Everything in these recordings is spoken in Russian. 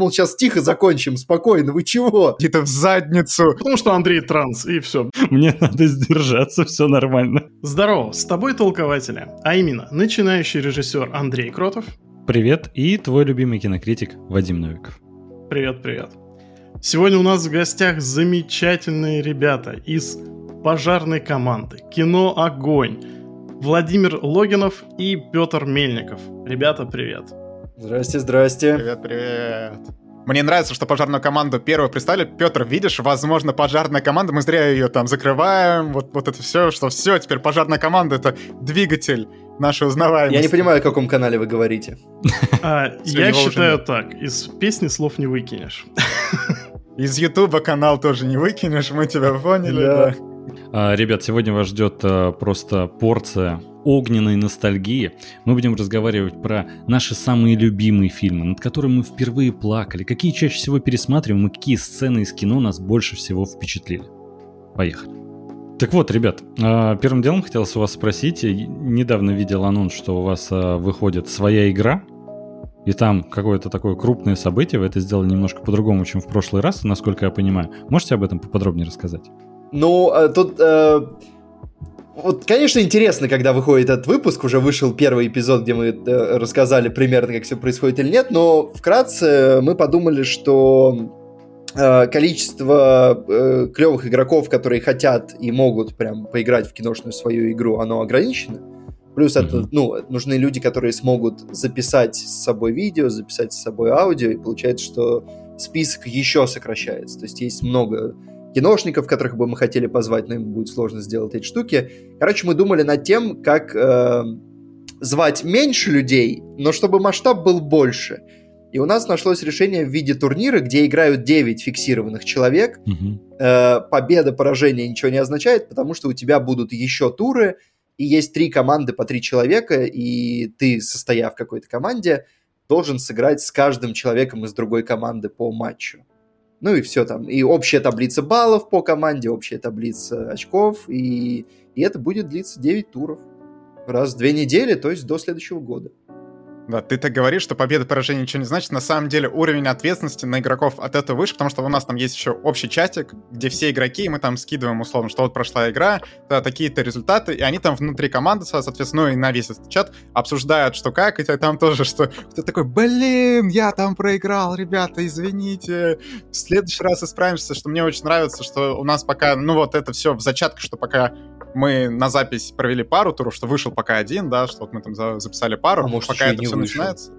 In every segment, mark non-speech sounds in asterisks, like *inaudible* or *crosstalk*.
думал, сейчас тихо закончим, спокойно, вы чего? Где-то в задницу. Потому что Андрей транс, и все. Мне надо сдержаться, все нормально. Здорово, с тобой толкователи, а именно начинающий режиссер Андрей Кротов. Привет, и твой любимый кинокритик Вадим Новиков. Привет, привет. Сегодня у нас в гостях замечательные ребята из пожарной команды «Кино Огонь». Владимир Логинов и Петр Мельников. Ребята, привет. Здрасте, здрасте. Привет, привет. Мне нравится, что пожарную команду первую представили. Петр, видишь, возможно, пожарная команда, мы зря ее там закрываем, вот, вот это все, что все, теперь пожарная команда — это двигатель нашей узнаваемости. Я не понимаю, о каком канале вы говорите. А, *laughs* я считаю так, из песни слов не выкинешь. Из Ютуба канал тоже не выкинешь, мы тебя поняли, да. Ребят, сегодня вас ждет а, просто порция огненной ностальгии. Мы будем разговаривать про наши самые любимые фильмы, над которыми мы впервые плакали, какие чаще всего пересматриваем и какие сцены из кино нас больше всего впечатлили. Поехали. Так вот, ребят, а, первым делом хотелось у вас спросить. Недавно видел анонс, что у вас а, выходит своя игра, и там какое-то такое крупное событие. Вы это сделали немножко по-другому, чем в прошлый раз, насколько я понимаю. Можете об этом поподробнее рассказать? Ну, а, тут... Э, вот, конечно, интересно, когда выходит этот выпуск, уже вышел первый эпизод, где мы э, рассказали примерно, как все происходит или нет, но вкратце мы подумали, что э, количество э, клевых игроков, которые хотят и могут прям поиграть в киношную свою игру, оно ограничено. Плюс mm-hmm. это, ну, нужны люди, которые смогут записать с собой видео, записать с собой аудио, и получается, что список еще сокращается. То есть есть много киношников, которых бы мы хотели позвать, но им будет сложно сделать эти штуки. Короче, мы думали над тем, как э, звать меньше людей, но чтобы масштаб был больше. И у нас нашлось решение в виде турнира, где играют 9 фиксированных человек. Угу. Э, победа, поражение ничего не означает, потому что у тебя будут еще туры, и есть три команды по три человека, и ты, состояв в какой-то команде, должен сыграть с каждым человеком из другой команды по матчу. Ну и все там. И общая таблица баллов по команде, общая таблица очков. И, и это будет длиться 9 туров. Раз в две недели, то есть до следующего года. Да, ты так говоришь, что победа поражение ничего не значит. На самом деле уровень ответственности на игроков от этого выше, потому что у нас там есть еще общий чатик, где все игроки, и мы там скидываем условно, что вот прошла игра, да, такие-то результаты, и они там внутри команды, соответственно, ну и на весь этот чат обсуждают, что как, и там тоже, что кто такой, блин, я там проиграл, ребята, извините, в следующий раз исправимся, что мне очень нравится, что у нас пока, ну вот это все в зачатках, что пока мы на запись провели пару туров, что вышел пока один, да, что вот мы там записали пару, а может, пока это все вышел. начинается.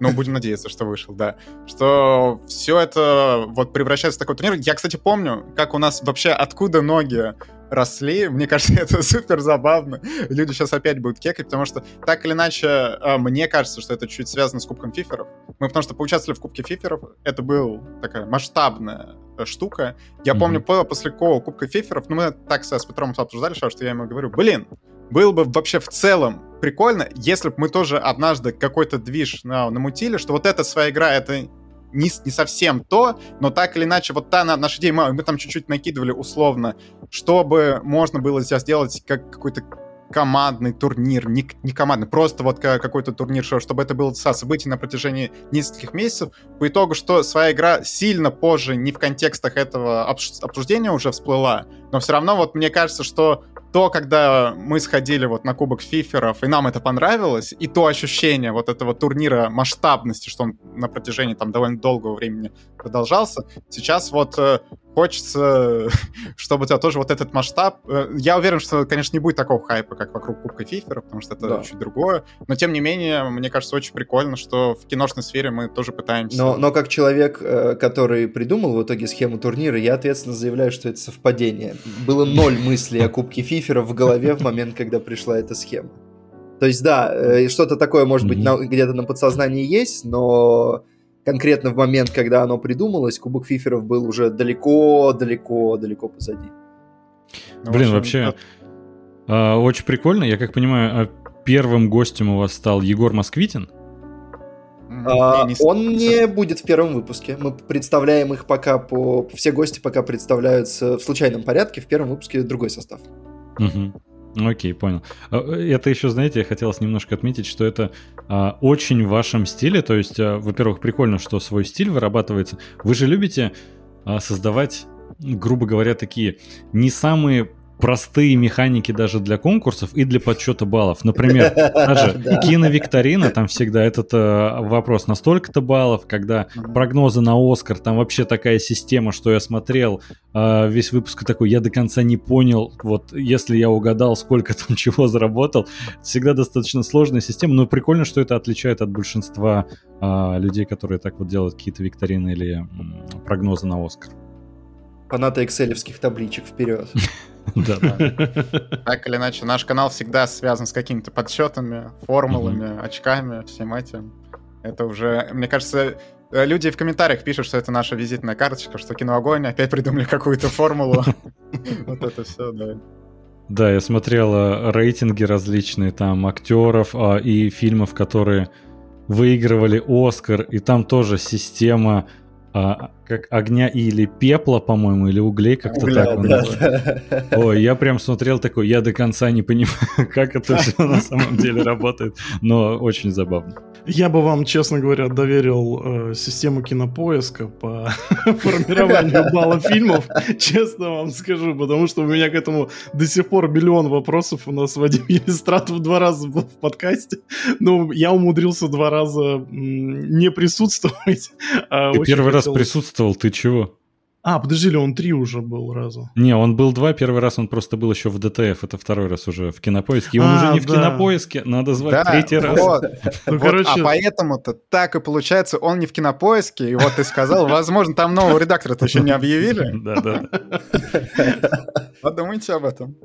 Ну, будем надеяться, что вышел, да. Что все это вот превращается в такой турнир. Я, кстати, помню, как у нас вообще откуда ноги росли. Мне кажется, *laughs* это супер забавно. Люди сейчас опять будут кекать, потому что так или иначе, а, мне кажется, что это чуть связано с Кубком Фиферов. Мы потому что поучаствовали в Кубке Фиферов. Это был такая масштабная э, штука. Я mm-hmm. помню, после какого Кубка Фиферов, ну, мы так с Петром обсуждали, что я ему говорю, блин, было бы вообще в целом прикольно, если бы мы тоже однажды какой-то движ на, намутили, что вот эта своя игра, это не, не совсем то, но так или иначе, вот та наша идея, мы, там чуть-чуть накидывали условно, чтобы можно было сделать как какой-то командный турнир, не, не командный, просто вот какой-то турнир, чтобы это было событие на протяжении нескольких месяцев. По итогу, что своя игра сильно позже, не в контекстах этого обсуждения уже всплыла, но все равно вот мне кажется, что то, когда мы сходили вот на Кубок Фиферов, и нам это понравилось, и то ощущение вот этого турнира масштабности, что он на протяжении там довольно долгого времени продолжался, сейчас вот э, хочется, *laughs* чтобы у тебя тоже вот этот масштаб. Э, я уверен, что, конечно, не будет такого хайпа, как вокруг Кубка Фифера, потому что это да. чуть другое. Но, тем не менее, мне кажется, очень прикольно, что в киношной сфере мы тоже пытаемся... Но, но как человек, э, который придумал в итоге схему турнира, я ответственно заявляю, что это совпадение. Было ноль мыслей о Кубке Фифера в голове в момент, когда пришла эта схема. То есть, да, э, что-то такое, может быть, где-то на подсознании есть, но конкретно в момент, когда оно придумалось, Кубок Фиферов был уже далеко-далеко-далеко позади. Ну, Блин, вообще, э, очень прикольно. Я как понимаю, а первым гостем у вас стал Егор Москвитин? А, не, он не будет в первом выпуске. Мы представляем их пока по... Все гости пока представляются в случайном порядке. В первом выпуске другой состав. Угу. Окей, понял. А, это еще, знаете, я хотелось немножко отметить, что это а, очень в вашем стиле. То есть, а, во-первых, прикольно, что свой стиль вырабатывается. Вы же любите а, создавать, грубо говоря, такие не самые простые механики даже для конкурсов и для подсчета баллов. Например, даже *laughs* киновикторина, там всегда этот э, вопрос на столько-то баллов, когда прогнозы на Оскар, там вообще такая система, что я смотрел э, весь выпуск такой, я до конца не понял, вот если я угадал, сколько там *laughs* чего заработал, всегда достаточно сложная система, но прикольно, что это отличает от большинства э, людей, которые так вот делают какие-то викторины или прогнозы на Оскар. Фанаты экселевских табличек вперед. *laughs* Да, *laughs* Так или иначе, наш канал всегда связан с какими-то подсчетами, формулами, очками, всем этим. Это уже, мне кажется, люди в комментариях пишут, что это наша визитная карточка, что киноогонь опять придумали какую-то формулу. *laughs* Вот это все, да. Да, я смотрел э, рейтинги различные там актеров а, и фильмов, которые выигрывали Оскар, и там тоже система а, как огня или пепла, по-моему, или углей, как-то Угля, так он да, да. Ой, я прям смотрел такой, я до конца не понимаю, *laughs* как это все на самом деле работает, но очень забавно. Я бы вам, честно говоря, доверил э, систему кинопоиска по *laughs* формированию балла фильмов, честно вам скажу, потому что у меня к этому до сих пор миллион вопросов. У нас Вадим Елистратов два раза был в подкасте, но я умудрился два раза не присутствовать. А Ты первый раз присутствовал, ты чего? А, подожди, ли он три уже был раза? Не, он был два, первый раз он просто был еще в ДТФ, это второй раз уже в Кинопоиске. И он а, уже не да. в Кинопоиске, надо звать да, третий раз. Вот. *laughs* Ну, вот, короче... А поэтому-то так и получается, он не в Кинопоиске, и вот ты сказал, возможно, там нового редактора-то еще не объявили. *laughs* Да-да. Подумайте об этом.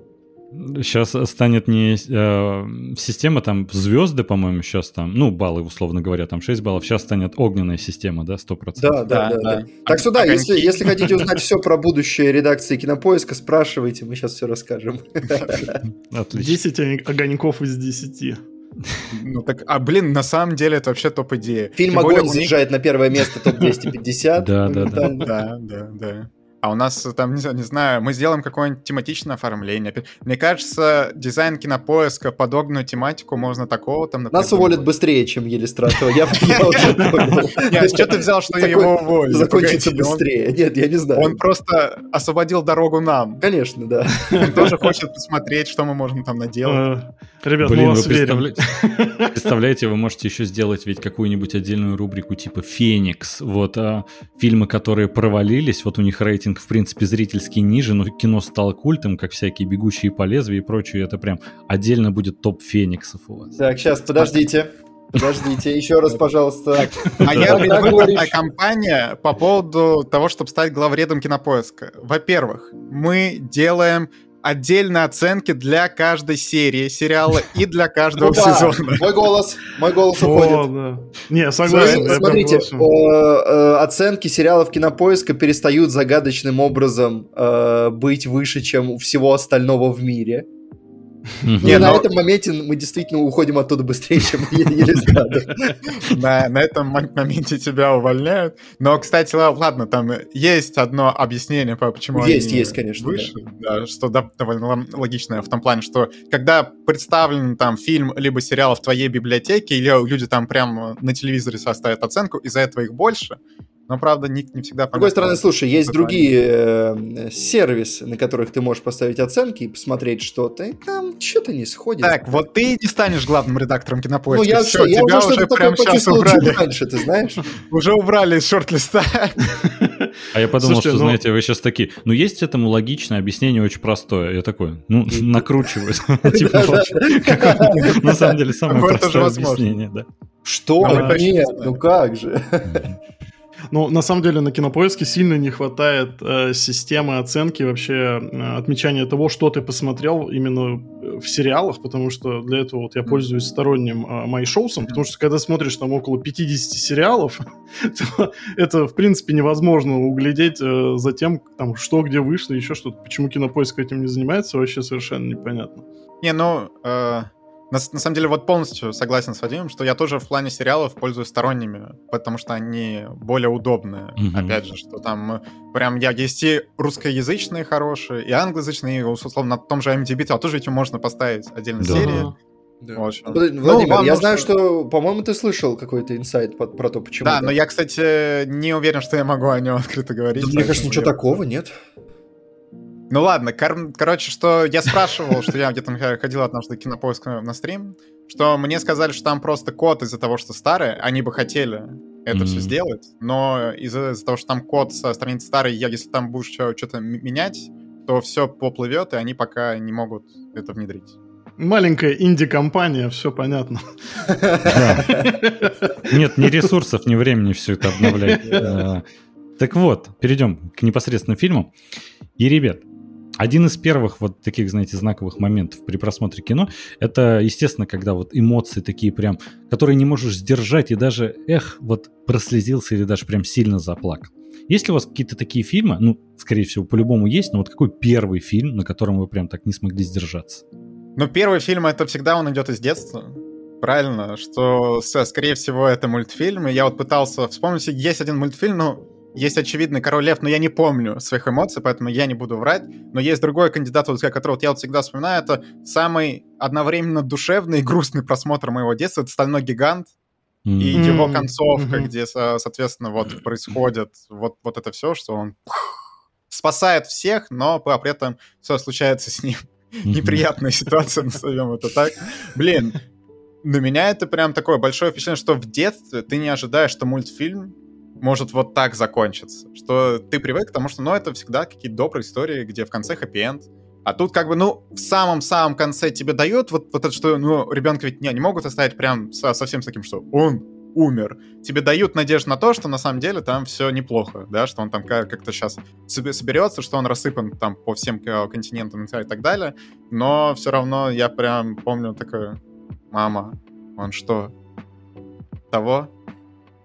Сейчас станет не э, система там звезды, по-моему, сейчас там, ну, баллы, условно говоря, там 6 баллов, сейчас станет огненная система, да, 100%. Да, да, да. да, да. Так что да, а если, если хотите узнать все про будущее редакции Кинопоиска, спрашивайте, мы сейчас все расскажем. *laughs* Отлично. 10 огоньков из 10. Ну так, а блин, на самом деле это вообще топ-идея. Фильм «Огонь» заезжает на первое место топ-250. Да, да, да. Да, да, да а у нас там, не, не знаю, мы сделаем какое-нибудь тематичное оформление. Мне кажется, дизайн кинопоиска под огненную тематику можно такого там... Нас уволят быстрее, чем Елистратова, я. *laughs* Нет, что ты взял, что его уволили? Закончится быстрее. Нет, я не знаю. Он просто освободил дорогу нам. Конечно, да. Он тоже хочет посмотреть, что мы можем там наделать. Э, ребят, мы вас верим. *laughs* Представляете, вы можете еще сделать ведь какую-нибудь отдельную рубрику типа «Феникс». Вот а, фильмы, которые провалились, вот у них рейтинг рейтинг, в принципе, зрительский ниже, но кино стало культом, как всякие «Бегущие по лезвию» и прочее. Это прям отдельно будет топ фениксов у вас. Так, сейчас, подождите. Подождите, еще раз, пожалуйста. А я предвыборная кампания по поводу того, чтобы стать главредом кинопоиска. Во-первых, мы делаем отдельные оценки для каждой серии сериала и для каждого сезона. Мой голос, мой голос уходит. Не, согласен. Смотрите, э, оценки сериалов Кинопоиска перестают загадочным образом э, быть выше, чем у всего остального в мире. Не, на этом моменте мы действительно уходим оттуда быстрее, чем Елизавета. На этом моменте тебя увольняют. Но, кстати, ладно, там есть одно объяснение, почему Есть, есть, конечно. Что довольно логичное в том плане, что когда представлен там фильм либо сериал в твоей библиотеке, или люди там прям на телевизоре составят оценку, из-за этого их больше, но, правда, не, не всегда... С другой стороны, слушай, есть другие э, сервисы, на которых ты можешь поставить оценки и посмотреть что-то, и там что-то не сходит. Так, вот ты не станешь главным редактором кинопоиска. Ну, я, Все, я тебя уже, уже прямо сейчас убрали. раньше, ты знаешь? *laughs* Уже убрали из шорт-листа. А я подумал, что, ну знаете, вы сейчас такие, ну, есть этому логичное объяснение очень простое. Я такой, ну, *laughs* накручивают. *laughs* Типа, на самом деле, самое простое объяснение, да. Что? Нет, ну как же? Ну, на самом деле, на кинопоиске сильно не хватает э, системы оценки, вообще э, отмечания того, что ты посмотрел именно э, в сериалах, потому что для этого вот я пользуюсь сторонним э, MyShows, потому что когда смотришь там около 50 сериалов, *laughs* то это, в принципе, невозможно углядеть э, за тем, там, что где вышло, еще что-то. Почему кинопоиск этим не занимается, вообще совершенно непонятно. Не, ну, э, на, на самом деле, вот полностью согласен с Вадимом, что я тоже в плане сериалов пользуюсь сторонними, потому что они более удобные. Мгм. Опять же, что там э, прям я есть и русскоязычные хорошие, и англоязычные, и, условно, на том же MDB -то тоже ведь можно поставить отдельно Да. серии. Да. Ну, Владимир, вам я нужно- знаю, что, по-моему, ты слышал какой-то инсайт по- про то, почему. Да, так. но я, кстати, не уверен, что я могу о нем открыто говорить. Да, мне кажется, ничего такого нет. Ну ладно, кор- короче, что я спрашивал, что я где-то ходил однажды в кинопоиск на стрим, что мне сказали, что там просто код из-за того, что старый, они бы хотели это Мгм. все сделать, но из-за из-за того, что там код со страницы старый, я, если там будешь что-то менять, то все поплывет, и они пока не могут это внедрить. Маленькая инди-компания, все понятно. *laughs* Нет ни ресурсов, ни времени все это обновлять. *laughs* Э, Так вот, перейдем к непосредственно фильму. И, ребят, один из первых вот таких, знаете, знаковых моментов при просмотре кино, это, естественно, когда вот эмоции такие прям, которые не можешь сдержать, и даже, эх, вот прослезился или даже прям сильно заплакал. Есть ли у вас какие-то такие фильмы, ну, скорее всего, по-любому есть, но вот какой первый фильм, на котором вы прям так не смогли сдержаться? Ну, первый фильм, это всегда он идет из детства. Правильно, что, скорее всего, это мультфильм. И я вот пытался вспомнить, есть один мультфильм, ну, есть очевидный Король Лев, но я не помню своих эмоций, поэтому я не буду врать. Но есть другой кандидат, вот, которого вот я вот всегда вспоминаю, это самый одновременно душевный и грустный просмотр моего детства. Это «Стальной гигант», и М, его концовка, мгм. где, со- соответственно, вот происходит вот, вот это все, что он спасает всех, но при этом все случается с ним. Неприятная ситуация, назовем это так. Блин, на меня это прям такое большое впечатление, что в детстве ты не ожидаешь, что мультфильм может вот так закончиться. Что ты привык к тому, что, ну, это всегда какие-то добрые истории, где в конце хэппи-энд. А тут как бы, ну, в самом-самом конце тебе дают вот, вот это, что, ну, ребенка ведь не, не могут оставить прям со- совсем с таким, что он умер. Тебе дают надежду на то, что на самом деле там все неплохо, да, что он там ка- как-то сейчас соберется, что он рассыпан там по всем континентам и так далее. Но все равно я прям помню такое, мама, он что, того?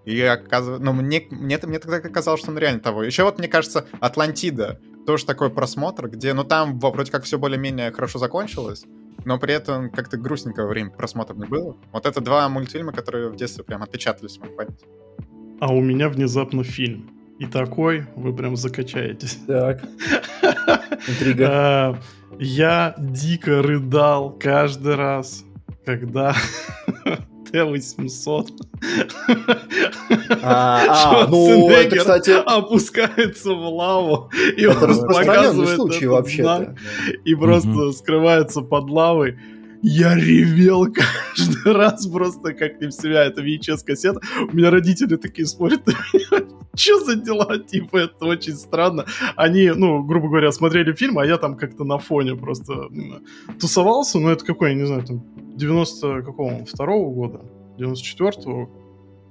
И оказывается, ну, мне, мне, мне тогда казалось, что он реально того. Еще вот, мне кажется, Атлантида, тоже такой просмотр, где, ну, там вроде как все более-менее хорошо закончилось, но при этом как-то грустненького время просмотра не было. Вот это два мультфильма, которые в детстве прям отпечатались в моей памяти. А у меня внезапно фильм. И такой вы прям закачаетесь. Так, интрига. *laughs* А, Я дико рыдал каждый раз, когда *laughs* Т-800 А, а, ну, это, кстати, опускается в лаву, и он это распространенный показывает случай этот вообще-то. знак, и просто скрывается под лавой. Я ревел *laughs* каждый раз просто как не в себя. Это VHS-кассета. У меня родители такие смотрят на меня. *laughs* Что за дела? Типа, это очень странно. Они, ну, грубо говоря, смотрели фильм, а я там как-то на фоне просто тусовался. Ну, это какой, я не знаю, там, 90 какого? Второго года? 94-го?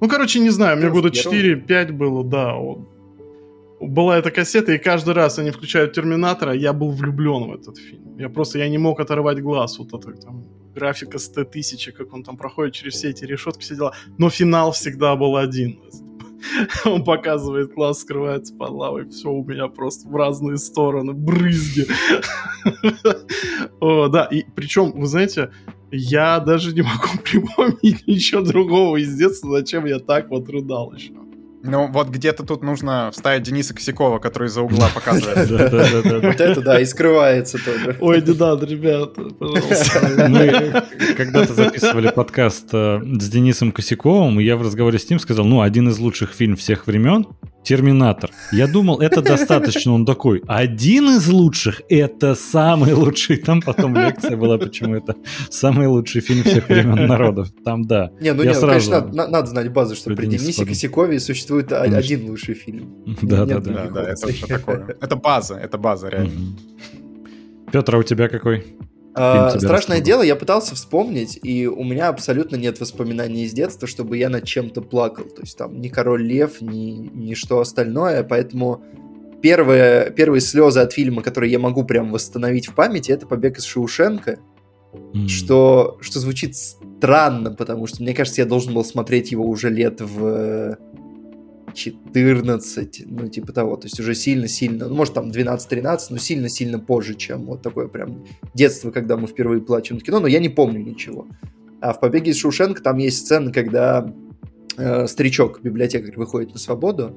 Ну, короче, не знаю, мне года 91-го. 4-5 было, да. вот. Была эта кассета, и каждый раз они включают Терминатора, я был влюблен в этот фильм. Я просто, я не мог оторвать глаз. Вот это там графика с Т-1000, как он там проходит через все эти решетки, все дела. Но финал всегда был один. *laughs* Он показывает глаз, скрывается под лавой. Все у меня просто в разные стороны, брызги. *laughs* О, да, и причем, вы знаете, я даже не могу *laughs* припомнить ничего другого из детства, зачем я так вот рыдал еще. Ну, вот где-то тут нужно вставить Дениса Косякова, который из-за угла *laughs* показывает. Вот это да, и скрывается тоже. Ой, не надо, ребята, пожалуйста. Мы когда-то записывали подкаст э, с Денисом Косяковым, и я в разговоре с ним сказал, ну, один из лучших фильмов всех времен «Терминатор». Я думал, это *laughs* достаточно. Он такой, один из лучших – это самый лучший. Там потом лекция была, почему это самый лучший фильм всех времен народов. Там, да. Не, ну Я нет, сразу- конечно, надо, на- надо знать базу, что при Денисе. Косякове существует Конечно. один лучший фильм. *laughs* Нет Да, да, это опций. уже такое. Это база, это база, реально. Петр, а у тебя какой? А, Страшное дело, я пытался вспомнить, и у меня абсолютно нет воспоминаний из детства, чтобы я над чем-то плакал. То есть там ни Король Лев, ни, ни что остальное, поэтому первые, первые слезы от фильма, которые я могу прям восстановить в памяти, это «Побег из Шоушенка», М. что, что звучит странно, потому что, мне кажется, я должен был смотреть его уже лет в 14, ну, типа того, то есть уже сильно-сильно, ну, может, там 12-13, но сильно-сильно позже, чем вот такое прям детство, когда мы впервые плачем на кино, но я не помню ничего. А в «Побеге из Шушенко» там есть сцена, когда э, старичок, библиотекарь, выходит на свободу,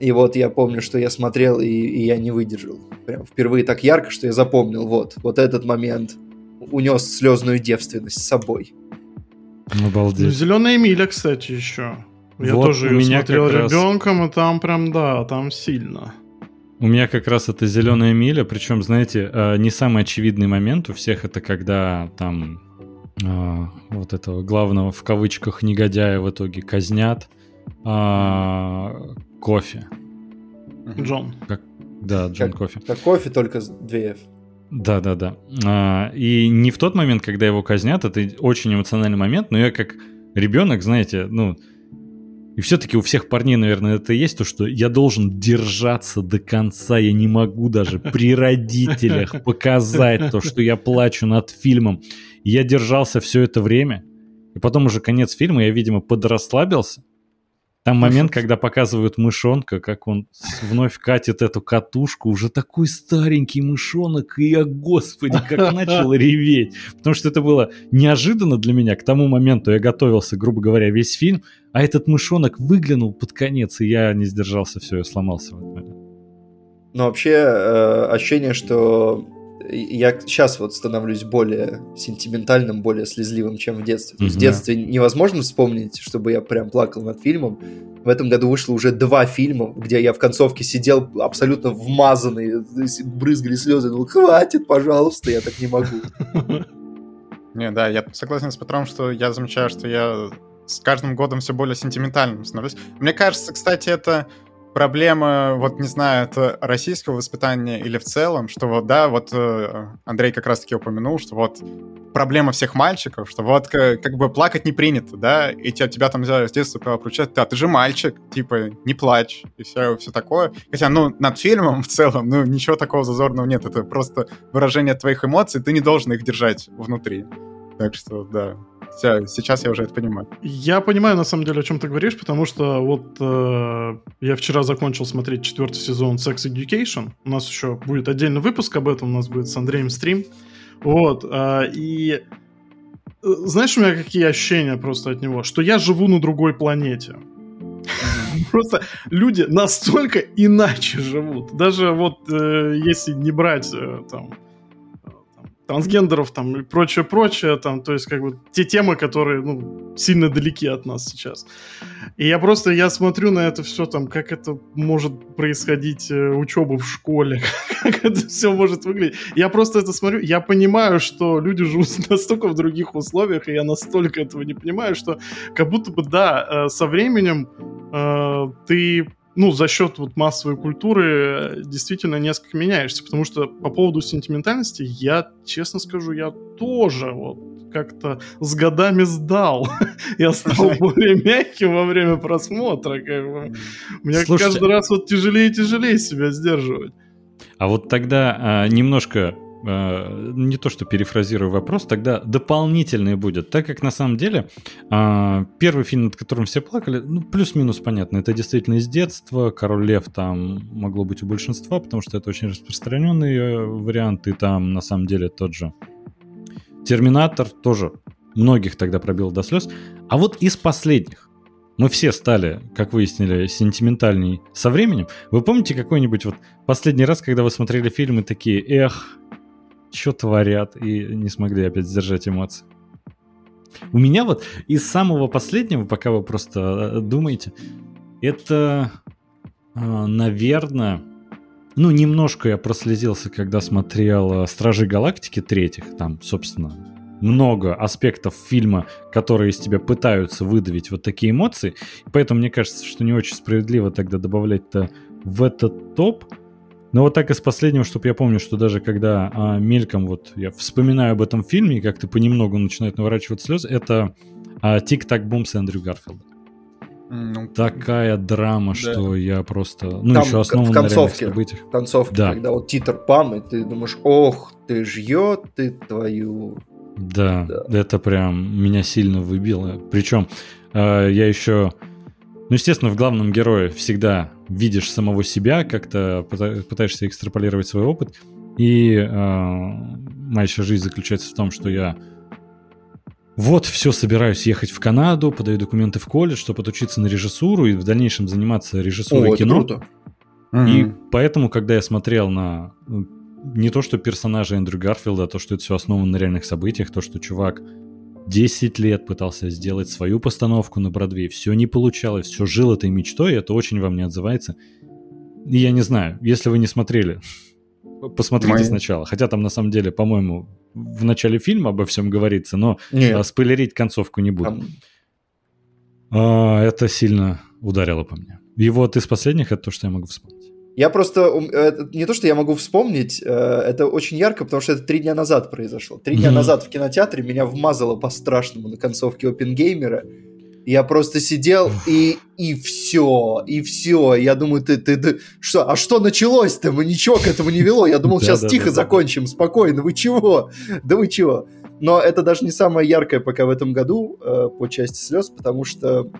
и вот я помню, что я смотрел, и, и я не выдержал. Прям впервые так ярко, что я запомнил, вот, вот этот момент унес слезную девственность с собой. Обалдеть. Ну, Зеленая миля, кстати, еще. Я вот тоже ее смотрел ребенком, раз... и там прям, да, там сильно. У меня как раз это зеленая миля, причем, знаете, э, не самый очевидный момент у всех это когда там э, вот этого главного в кавычках негодяя в итоге казнят а, кофе. Джон. Как, да, Джон как, Кофе. Как кофе, только с 2F. Да, да, да. А, и не в тот момент, когда его казнят, это очень эмоциональный момент, но я как ребенок, знаете, ну, и все-таки у всех парней, наверное, это есть то, что я должен держаться до конца, я не могу даже при родителях *laughs* показать то, что я плачу над фильмом. И я держался все это время, и потом уже конец фильма, я, видимо, подрасслабился, там момент, когда показывают мышонка, как он вновь катит эту катушку, уже такой старенький мышонок, и я, господи, как *laughs* начал реветь. Потому что это было неожиданно для меня. К тому моменту я готовился, грубо говоря, весь фильм, а этот мышонок выглянул под конец, и я не сдержался, все, я сломался в этот момент. Но вообще э, ощущение, что я сейчас вот становлюсь более сентиментальным, более слезливым, чем в детстве. Mm-hmm. в детстве невозможно вспомнить, чтобы я прям плакал над фильмом. В этом году вышло уже два фильма, где я в концовке сидел абсолютно вмазанный, брызгали слезы, ну хватит, пожалуйста, я так не могу. *laughs* Не, да, я согласен с Петром, что я замечаю, что я с каждым годом все более сентиментальным становлюсь. Мне кажется, кстати, это проблема, вот не знаю, это российского воспитания или в целом, что вот, да, вот э, Андрей как раз-таки упомянул, что вот проблема всех мальчиков, что вот как, как бы плакать не принято, да, и тебя, тебя там с детства получают, да, ты же мальчик, типа, не плачь, и все, все такое. Хотя, ну, над фильмом в целом, ну, ничего такого зазорного нет, это просто выражение твоих эмоций, ты не должен их держать внутри. Так что, да, все, сейчас я уже это понимаю. Я понимаю, на самом деле, о чем ты говоришь, потому что вот э, я вчера закончил смотреть четвертый сезон Sex Education. У нас еще будет отдельный выпуск об этом, у нас будет с Андреем стрим. Вот, э, и э, знаешь, у меня какие ощущения просто от него? Что я живу на другой планете. Просто люди настолько иначе живут. Даже вот э, если не брать э, там трансгендеров там и прочее-прочее, там, то есть как бы те темы, которые, ну, сильно далеки от нас сейчас. И я просто, я смотрю на это все там, как это может происходить э, учеба в школе, *laughs* как это все может выглядеть. Я просто это смотрю, я понимаю, что люди живут *laughs* настолько в других условиях, и я настолько этого не понимаю, что как будто бы, да, э, со временем э, ты ну, за счет вот массовой культуры э, действительно несколько меняешься, потому что по поводу сентиментальности я, честно скажу, я тоже вот как-то с годами сдал. *laughs* я стал более мягким во время просмотра. Как бы. Мне Слушайте, каждый раз вот тяжелее и тяжелее себя сдерживать. А вот тогда а, немножко Э, не то что перефразирую вопрос, тогда дополнительный будет, так как на самом деле э, первый фильм, над которым все плакали, ну, плюс-минус понятно, это действительно из детства, Король Лев там могло быть у большинства, потому что это очень распространенный э, вариант, и там на самом деле тот же Терминатор тоже многих тогда пробил до слез. А вот из последних, мы все стали, как выяснили, сентиментальней со временем. Вы помните какой-нибудь вот последний раз, когда вы смотрели фильм и такие, эх, что творят, и не смогли опять сдержать эмоции. У меня вот из самого последнего, пока вы просто э, думаете, это, э, наверное, ну, немножко я прослезился, когда смотрел э, «Стражи Галактики» третьих. Там, собственно, много аспектов фильма, которые из тебя пытаются выдавить вот такие эмоции. Поэтому мне кажется, что не очень справедливо тогда добавлять-то в этот топ. Но вот так из последнего, чтобы я помню, что даже когда а, мельком вот я вспоминаю об этом фильме, и как-то понемногу начинают наворачивать слезы, это а, «Тик-так-бум» с Эндрю Гарфилдом. Ну, Такая драма, да. что я просто... Ну, Там еще основан в концовке, на В концовке, да. когда вот титр пам, и ты думаешь, ох, ты жьет ты твою... Да, да, это прям меня сильно выбило. Причем э, я еще Ну, естественно, в главном герое всегда видишь самого себя, как-то пытаешься экстраполировать свой опыт. И э, моя еще жизнь заключается в том, что я вот, все, собираюсь ехать в Канаду, подаю документы в колледж, чтобы отучиться на режиссуру и в дальнейшем заниматься режиссурой О, кино. Это круто. И поэтому, когда я смотрел на не то, что персонажа Эндрю Гарфилда, а то, что это все основано на реальных событиях, то, что чувак 10 лет пытался сделать свою постановку на Бродвей, все не получалось, все жил этой мечтой, и это очень вам не отзывается. И я не знаю, если вы не смотрели, *laughs* посмотрите Мы... сначала. Хотя там на самом деле, по-моему, в начале фильма обо всем говорится, но Нет. А, спойлерить концовку не буду. Там... А, это сильно ударило по мне. И вот из последних это то, что я могу вспомнить. Я просто... Не то, что я могу вспомнить, э, это очень ярко, потому что это три дня назад произошло. Три дня назад в кинотеатре меня вмазало по-страшному на концовке Опенгеймера. Я просто сидел и и все, и все. Я думаю, ты, ты, ты что? А что началось-то? Мы ничего к этому не вело. Я думал, сейчас тихо закончим, спокойно. Вы чего? Да вы чего? Но это даже не самое яркое пока в этом году э, по части слез, потому что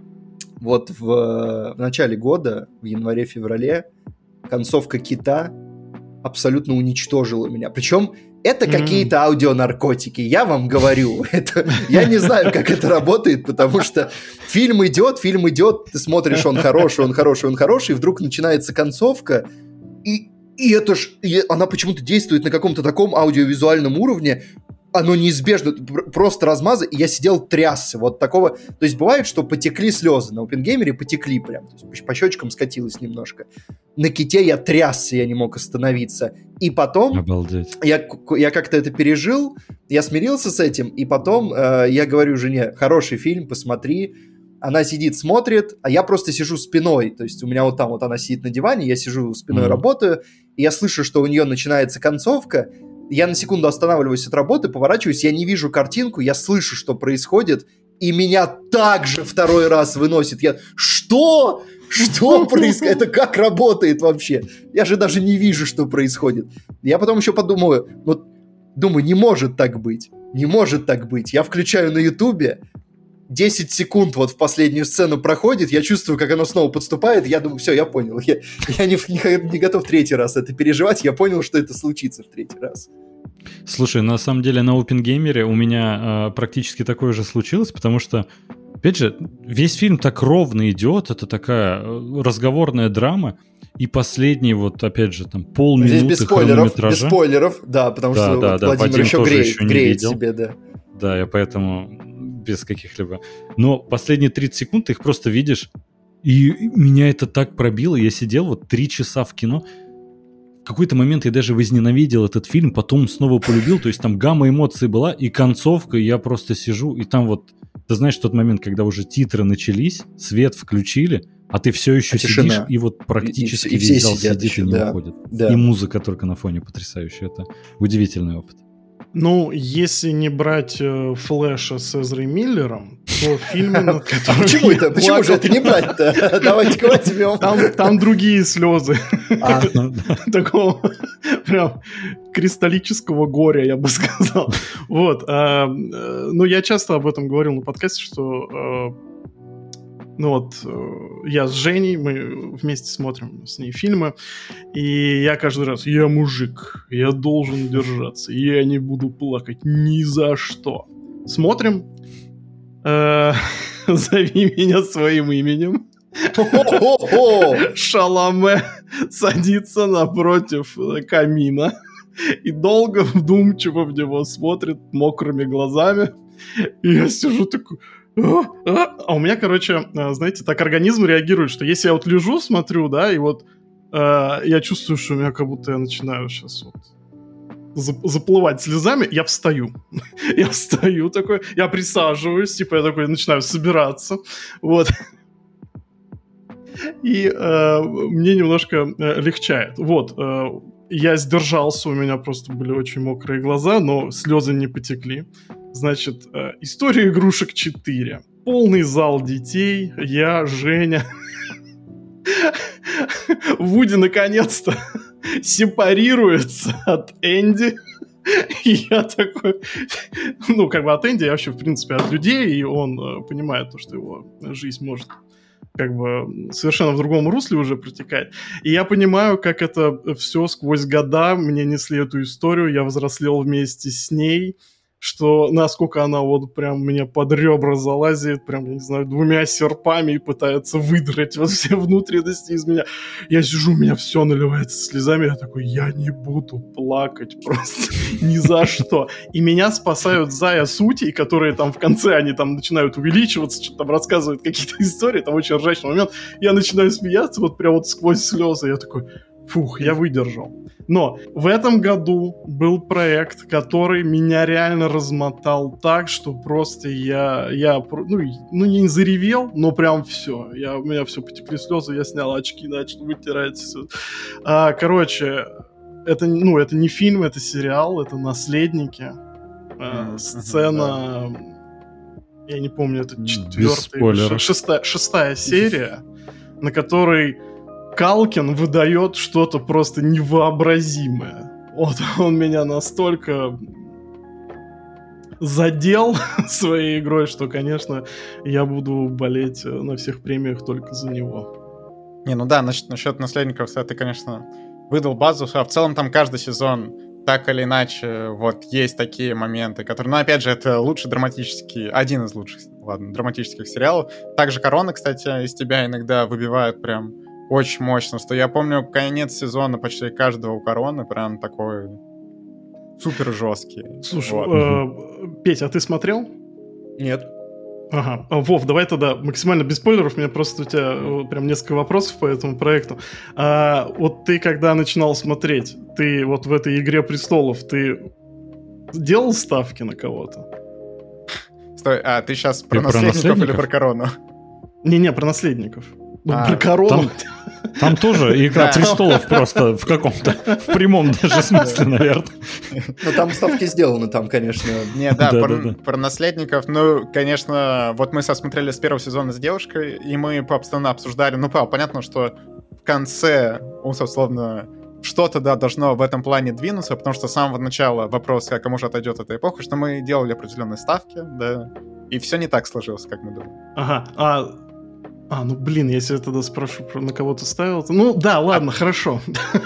вот в, в начале года, в январе-феврале, концовка кита абсолютно уничтожила меня. Причем это mm-hmm. какие-то аудионаркотики, я вам говорю. *laughs* Это, я не знаю, как это работает, потому что фильм идет, фильм идет, ты смотришь, он хороший, он хороший, он хороший, и вдруг начинается концовка, и, и это ж, и она почему-то действует на каком-то таком аудиовизуальном уровне, оно неизбежно, просто размазы, и я сидел трясся, вот такого, то есть бывает, что потекли слезы, на опенгеймере потекли прям, то есть по щечкам скатилось немножко. На ките я трясся, я не мог остановиться. И потом Обалдеть. я, я как-то это пережил, я смирился с этим, и потом э, я говорю жене, хороший фильм, посмотри, она сидит, смотрит, а я просто сижу спиной, то есть у меня вот там вот она сидит на диване, я сижу спиной, mm-hmm. работаю, и я слышу, что у нее начинается концовка, я на секунду останавливаюсь от работы, поворачиваюсь, я не вижу картинку, я слышу, что происходит, и меня также второй раз выносит. Я, что? Что происходит? Это как работает вообще? Я же даже не вижу, что происходит. Я потом еще подумаю, вот, думаю, не может так быть. Не может так быть. Я включаю на Ютубе, 10 секунд вот в последнюю сцену проходит, я чувствую, как оно снова подступает, я думаю, все, я понял, я, я не, не, не готов третий раз это переживать, я понял, что это случится в третий раз. Слушай, на самом деле на OpenGamer у меня э, практически такое же случилось, потому что, опять же, весь фильм так ровно идет, это такая э, разговорная драма, и последний вот, опять же, там полминуты Здесь без спойлеров, без спойлеров, да, потому да, что да, вот да, Владимир Вадим еще греет, еще греет видел. себе, да. Да, я поэтому без каких-либо... Но последние 30 секунд ты их просто видишь, и меня это так пробило. Я сидел вот три часа в кино. В какой-то момент я даже возненавидел этот фильм, потом снова полюбил. То есть там гамма эмоций была, и концовка, я просто сижу, и там вот... Ты знаешь тот момент, когда уже титры начались, свет включили, а ты все еще а сидишь, тишина. и вот практически и, и, и весь зал сидит еще, и не да, уходит. Да. И музыка только на фоне потрясающая. Это удивительный опыт. Ну, если не брать э, Флэша с Эзрой Миллером, то *laughs* фильмы, над которыми... Почему это? Почему же это не брать-то? *laughs* Давайте возьмем. Там, другие слезы. А. *laughs* Такого прям кристаллического горя, я бы сказал. Вот. А, э, ну, я часто об этом говорил на подкасте, что э, ну вот, э, я с Женей, мы вместе смотрим с ней фильмы, и я каждый раз, я мужик, я должен держаться, я не буду плакать ни за что. Смотрим, э, *laughs* зови меня своим именем. Шаламе садится напротив камина и долго вдумчиво в него смотрит мокрыми глазами. И я сижу такой, а у меня, короче, э, знаете, так организм реагирует, что если я вот лежу, смотрю, да, и вот э, я чувствую, что у меня как будто я начинаю сейчас вот заплывать слезами, я встаю. *laughs* я встаю такой, я присаживаюсь, типа я такой начинаю собираться, вот. И э, мне немножко э, легчает. Вот, э, я сдержался, у меня просто были очень мокрые глаза, но слезы не потекли. Значит, э, история игрушек 4. Полный зал детей, я, Женя. Вуди наконец-то сепарируется от Энди. Я такой, ну, как бы от Энди, я вообще, в принципе, от людей, и он э, понимает то, что его жизнь может как бы совершенно в другом русле уже протекает. И я понимаю, как это все сквозь года мне несли эту историю, я взрослел вместе с ней, что насколько она вот прям мне под ребра залазит, прям, не знаю, двумя серпами и пытается выдрать вот все внутренности из меня. Я сижу, у меня все наливается слезами, я такой, я не буду плакать просто *laughs* ни за что. И меня спасают Зая Сути, которые там в конце, они там начинают увеличиваться, что-то там рассказывают какие-то *laughs* истории, там очень ржачный момент. Я начинаю смеяться вот прям вот сквозь слезы, я такой, фух, я выдержал. Но в этом году был проект, который меня реально размотал так, что просто я, я ну, ну не заревел, но прям все. Я, у меня все потекли слезы, я снял очки, начал вытирать все. А, короче, это, ну, это не фильм, это сериал, это «Наследники». А, сцена... Я не помню, это четвертая, шестая, шестая серия, на которой Калкин выдает что-то просто невообразимое. Вот *laughs* он меня настолько задел *laughs* своей игрой, что, конечно, я буду болеть на всех премиях только за него. Не, ну да, насчет, насчет наследников ты, конечно, выдал базу, а в целом там каждый сезон так или иначе, вот есть такие моменты, которые, ну, опять же, это лучший драматический, один из лучших, ладно, драматических сериалов. Также Корона, кстати, из тебя иногда выбивают прям очень мощно, что я помню конец сезона почти каждого у Короны прям такой супер жесткий. Слушай, вот. э, Петя, а ты смотрел? Нет. Ага. А, Вов, давай тогда максимально без спойлеров. У меня просто у тебя э, прям несколько вопросов по этому проекту. А, вот ты когда начинал смотреть, ты вот в этой «Игре престолов», ты делал ставки на кого-то? Стой, а ты сейчас про, наследников, про наследников или про корону? Не-не, про наследников. Ну, а, про корону. Там, там тоже Игра престолов просто в каком-то, в прямом даже смысле, наверное. Ну, там ставки сделаны, там, конечно. Не, да, да, про, да, да. про наследников, ну, конечно, вот мы смотрели с первого сезона с девушкой, и мы постоянно обсуждали, ну, понятно, что в конце, условно, что-то, да, должно в этом плане двинуться, потому что с самого начала вопрос, как кому же отойдет эта эпоха, что мы делали определенные ставки, да, и все не так сложилось, как мы думали. Ага, а а, ну блин, если я тогда спрошу, на кого ты ставил. Ну да, ладно, а... хорошо.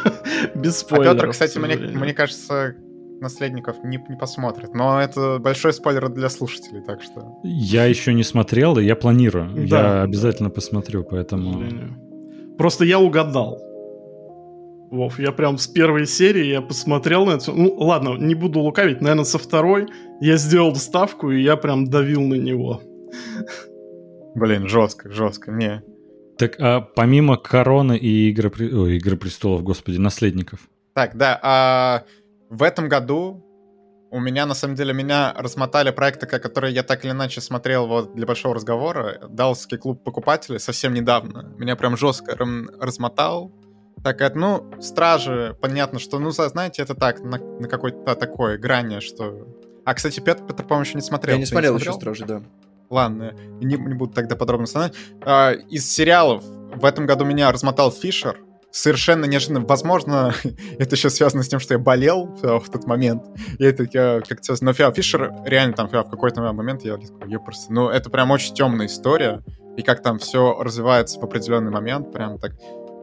*laughs* Без а спойлеров. А Петр, кстати, мне, мне кажется, наследников не, не посмотрит. Но это большой спойлер для слушателей, так что... Я еще не смотрел, и я планирую. Да, я обязательно посмотрю, поэтому... Просто я угадал. Вов, я прям с первой серии я посмотрел на это. Ну, ладно, не буду лукавить, наверное, со второй я сделал ставку, и я прям давил на него. *laughs* Блин, жестко, жестко, не. Так, а помимо Короны и Игры, Ой, Игры престолов, господи, наследников. Так, да, а в этом году у меня, на самом деле, меня размотали проекты, которые я так или иначе смотрел вот для большого разговора. Далский клуб покупателей совсем недавно. Меня прям жестко размотал. Так, это, ну, Стражи, понятно, что, ну, знаете, это так, на, на какой-то такой грани, что... А, кстати, Петр, Петр по-моему, еще не смотрел. Я не смотрел, не смотрел еще Стражи, да. Ладно, не, не буду тогда подробно вспоминать. А, из сериалов в этом году меня размотал Фишер. Совершенно неожиданно. Возможно, *laughs* это еще связано с тем, что я болел в тот момент. И это я как-то. Но Фиа Фишер реально там в какой-то момент я такой, я просто... Ну, это прям очень темная история. И как там все развивается в определенный момент. Прям так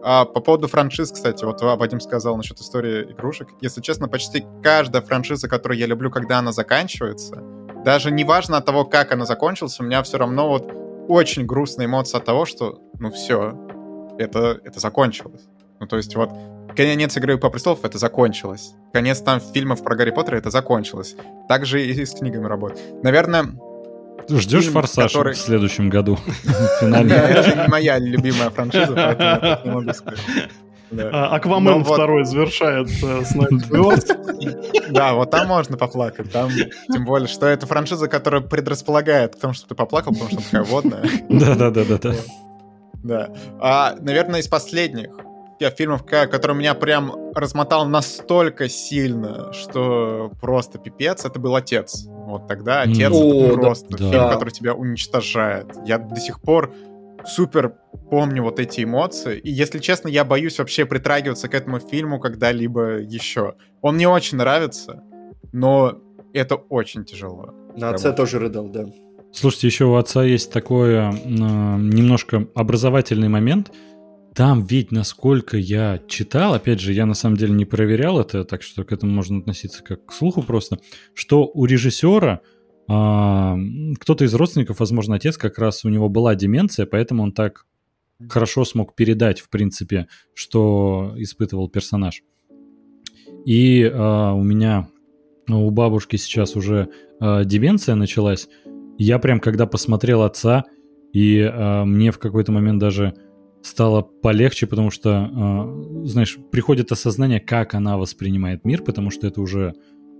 а по поводу франшиз, кстати, вот Вадим сказал насчет истории игрушек. Если честно, почти каждая франшиза, которую я люблю, когда она заканчивается, даже не важно от того, как она закончилась, у меня все равно вот очень грустная эмоция от того, что, ну все, это, это закончилось. Ну то есть вот конец игры по престолов это закончилось. Конец там фильмов про Гарри Поттера это закончилось. Также и с книгами работает. Наверное, Ждешь форсаж который... в следующем году? *laughs* Это не моя любимая франшиза, поэтому не могу сказать. А, Аквамен второй завершает э, Да, вот там можно поплакать. Там, тем более, что это франшиза, которая предрасполагает к тому, что ты поплакал, потому что такая водная. Да-да-да-да. Да. А, наверное, из последних я фильмов, который меня прям размотал настолько сильно, что просто пипец, это был «Отец». Вот тогда «Отец» это просто да, фильм, да. который тебя уничтожает. Я до сих пор супер помню вот эти эмоции. И, если честно, я боюсь вообще притрагиваться к этому фильму когда-либо еще. Он мне очень нравится, но это очень тяжело. На отце тоже рыдал, да. Слушайте, еще у отца есть такой э, немножко образовательный момент. Там ведь, насколько я читал, опять же, я на самом деле не проверял это, так что к этому можно относиться как к слуху просто, что у режиссера кто-то из родственников, возможно, отец, как раз у него была деменция, поэтому он так хорошо смог передать, в принципе, что испытывал персонаж. И а, у меня, у бабушки сейчас уже а, деменция началась, я прям когда посмотрел отца, и э, мне в какой-то момент даже стало полегче, потому что, э, знаешь, приходит осознание, как она воспринимает мир, потому что это уже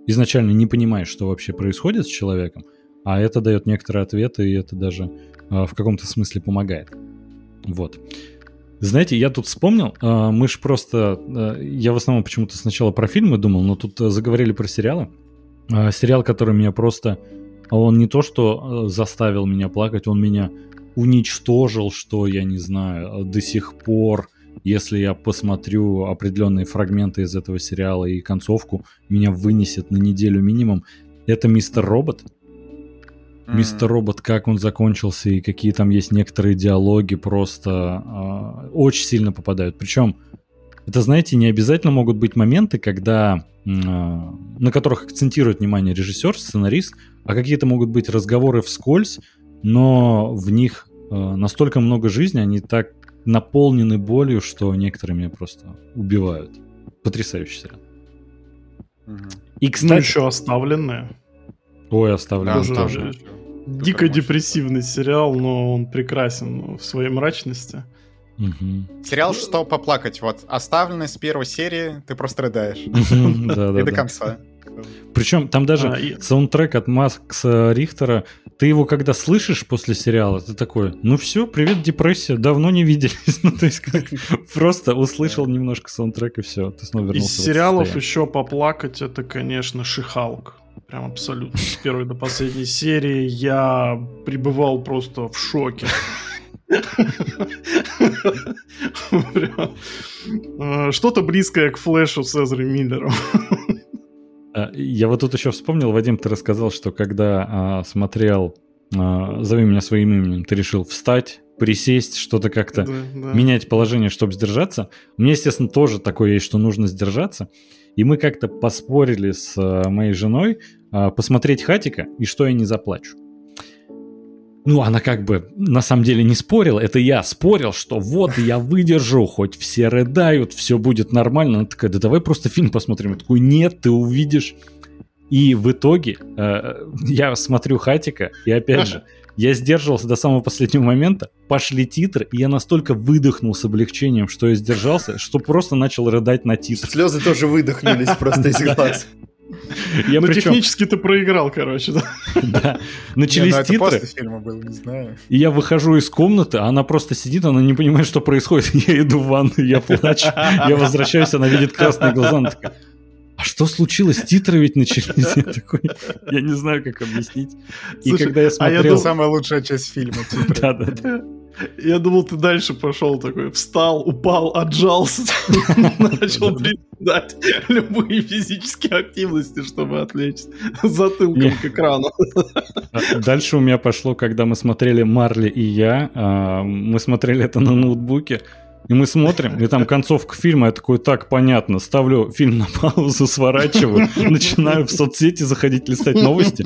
изначально не понимаешь, что вообще происходит с человеком, а это дает некоторые ответы, и это даже э, в каком-то смысле помогает. Вот. Знаете, я тут вспомнил, э, мы же просто, э, я в основном почему-то сначала про фильмы думал, но тут заговорили про сериалы. Э, сериал, который меня просто он не то, что заставил меня плакать, он меня уничтожил, что я не знаю, до сих пор, если я посмотрю определенные фрагменты из этого сериала и концовку, меня вынесет на неделю минимум. Это Мистер Робот. Мистер Робот, как он закончился и какие там есть некоторые диалоги, просто э, очень сильно попадают. Причем это, знаете, не обязательно могут быть моменты, когда, э, на которых акцентирует внимание режиссер, сценарист, а какие-то могут быть разговоры вскользь, но в них э, настолько много жизни, они так наполнены болью, что некоторые меня просто убивают. Потрясающий сериал. И, кстати... Ну, еще оставленные. Ой, оставленные. Да, тоже. Дико депрессивный сериал, но он прекрасен в своей мрачности. Угу. Сериал «Что поплакать». Вот оставленный с первой серии, ты просто рыдаешь. *laughs* И до конца. Причем там даже а, саундтрек от Макса Рихтера, ты его когда слышишь после сериала, ты такой, ну все, привет, депрессия, давно не виделись. *laughs* ну, то есть как просто услышал немножко саундтрек и все, ты снова вернулся. Из сериалов еще поплакать, это, конечно, Шихалк. Прям абсолютно. С первой до последней серии я пребывал просто в шоке. *laughs* Э, что-то близкое к флешу с Эзри Миллером. А, я вот тут еще вспомнил, Вадим, ты рассказал, что когда а, смотрел а, «Зови меня своим именем», ты решил встать, присесть, что-то как-то да, да. менять положение, чтобы сдержаться. У меня, естественно, тоже такое есть, что нужно сдержаться. И мы как-то поспорили с а, моей женой а, посмотреть «Хатика» и что я не заплачу ну, она как бы на самом деле не спорила, это я спорил, что вот я выдержу, хоть все рыдают, все будет нормально. Она такая, да давай просто фильм посмотрим. Я такой, нет, ты увидишь. И в итоге э, я смотрю Хатика, и опять же, *laughs* я сдерживался до самого последнего момента, пошли титры, и я настолько выдохнул с облегчением, что я сдержался, что просто начал рыдать на титры. Слезы тоже выдохнулись просто из глаз. *laughs* *laughs* Я ну, причем... технически ты проиграл, короче, да? *laughs* Да. Начались не, ну, титры. после фильма был, не знаю. И я выхожу из комнаты, а она просто сидит, она не понимает, что происходит. *laughs* Я иду в ванну, я плачу. Я возвращаюсь, она видит красные глаза, она такая, а что случилось? Титры ведь начались. Я такой, я не знаю, как объяснить. И Слушай, когда я смотрел... А я думал, самая лучшая часть фильма. Да, да, да. Я думал, ты дальше пошел такой, встал, упал, отжался, *laughs* начал приседать. Любые физические активности, чтобы отвлечься. Затылком к экрану. А дальше у меня пошло, когда мы смотрели «Марли и я», а, мы смотрели это на ноутбуке, и мы смотрим, и там концовка фильма, я такой, так, понятно, ставлю фильм на паузу, сворачиваю, *laughs* начинаю в соцсети заходить, листать новости,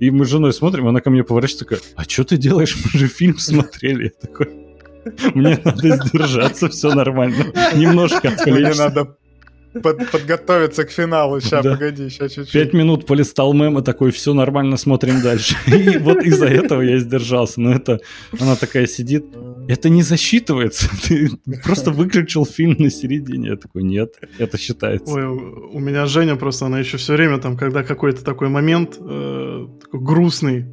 и мы с женой смотрим, она ко мне поворачивается такая, а что ты делаешь? Мы же фильм смотрели. Я такой, мне надо сдержаться, все нормально. Немножко отвлечься. Мне надо под, подготовиться к финалу. Сейчас, да. погоди, сейчас чуть-чуть. Пять минут полистал мем и такой, все нормально, смотрим дальше. И вот из-за этого я сдержался. Но это, она такая сидит, это не засчитывается. *laughs* Ты просто *laughs* выключил фильм на середине. Я такой, нет, это считается. Ой, у меня Женя просто, она еще все время там, когда какой-то такой момент э, такой грустный,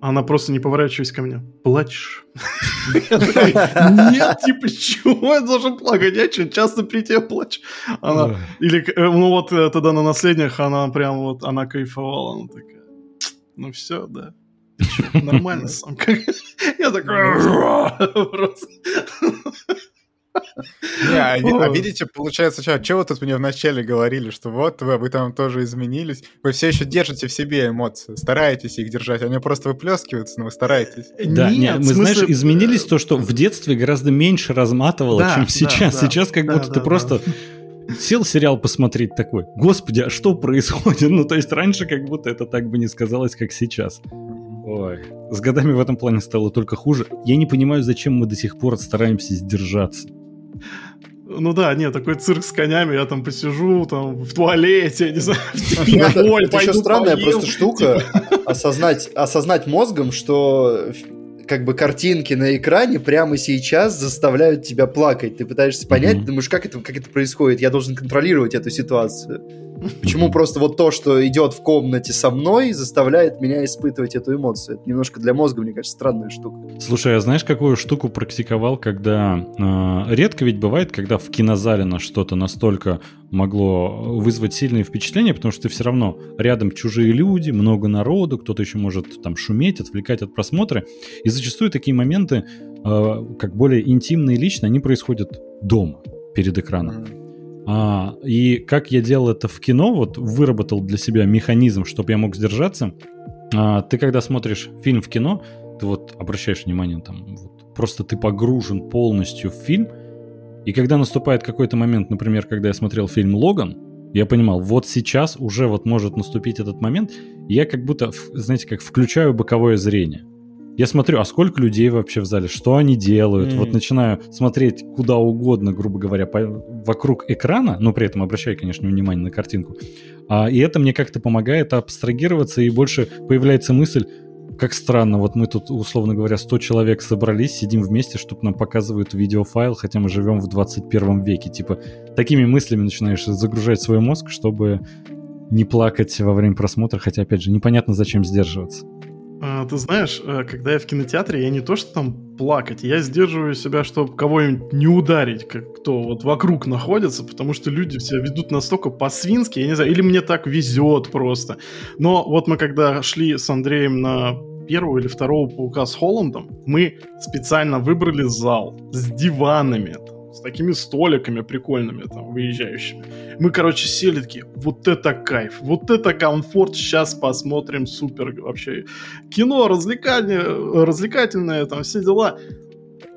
она просто не поворачиваясь ко мне. Плачешь? *laughs* Нет, типа, чего я должен плакать? Я что, часто при тебе плачу? Она, или, э, ну вот э, тогда на наследниях она прям вот, она кайфовала, она такая, ну все, да. Нормально сам. *laughs* Я такой... Не, а, ви- а видите, получается, что, что вы тут мне вначале говорили, что вот вы, вы там тоже изменились, вы все еще держите в себе эмоции, стараетесь их держать, они просто выплескиваются, но вы стараетесь. Да, Нет, нет, мы, знаешь, смысле, изменились то, что в детстве гораздо меньше разматывало, Да, чем да, сейчас. да, сейчас как да, будто да, ты да. просто сел сериал посмотреть такой, господи, а что происходит? *laughs* Ну, то есть раньше как будто это так бы не сказалось, как сейчас. Ой, с годами в этом плане стало только хуже. Я не понимаю, зачем мы до сих пор стараемся сдержаться. Ну да, нет, такой цирк с конями, я там посижу, там, в туалете, я не знаю, в *laughs* это- Ой, Это еще странная поем. просто штука, *laughs* осознать, осознать мозгом, что как бы картинки на экране прямо сейчас заставляют тебя плакать. Ты пытаешься понять, Мгм. думаешь, как это, как это происходит? Я должен контролировать эту ситуацию. Почему просто вот то, что идет в комнате со мной, заставляет меня испытывать эту эмоцию? Это немножко для мозга, мне кажется, странная штука. Слушай, а знаешь, какую штуку практиковал, когда... э, редко ведь бывает, когда в кинозале на что-то настолько могло вызвать сильные впечатления, потому что ты все равно рядом чужие люди, много народу, кто-то еще может там шуметь, отвлекать от просмотра. И зачастую такие моменты, э, как более интимные и личные, они происходят дома, перед экраном. А, и как я делал это в кино, вот выработал для себя механизм, чтобы я мог сдержаться. А, ты когда смотришь фильм в кино, ты вот обращаешь внимание, там, вот, просто ты погружен полностью в фильм. И когда наступает какой-то момент, например, когда я смотрел фильм «Логан», я понимал, вот сейчас уже вот может наступить этот момент, я как будто, знаете, как включаю боковое зрение. Я смотрю, а сколько людей вообще в зале, что они делают. Мгм. Вот начинаю смотреть куда угодно, грубо говоря, по- вокруг экрана, но при этом обращаю, конечно, внимание на картинку. А, и это мне как-то помогает абстрагироваться, и больше появляется мысль, как странно, вот мы тут, условно говоря, 100 человек собрались, сидим вместе, чтобы нам показывают видеофайл, хотя мы живем в 21 веке. Типа, такими мыслями начинаешь загружать свой мозг, чтобы не плакать во время просмотра, хотя, опять же, непонятно, зачем сдерживаться. А, Ты знаешь, э, когда я в кинотеатре, я не то что там плакать, я сдерживаю себя, чтобы кого-нибудь не ударить, как кто вот вокруг находится, потому что люди себя ведут настолько по-свински, я не знаю, или мне так везет просто. Но вот мы когда шли с Андреем на первого или второго паука с Холландом, мы специально выбрали зал с диванами, с такими столиками прикольными, там, выезжающими. Мы, короче, сели такие, вот это кайф, вот это комфорт, сейчас посмотрим, супер вообще. Кино, развлекание, развлекательное, там все дела.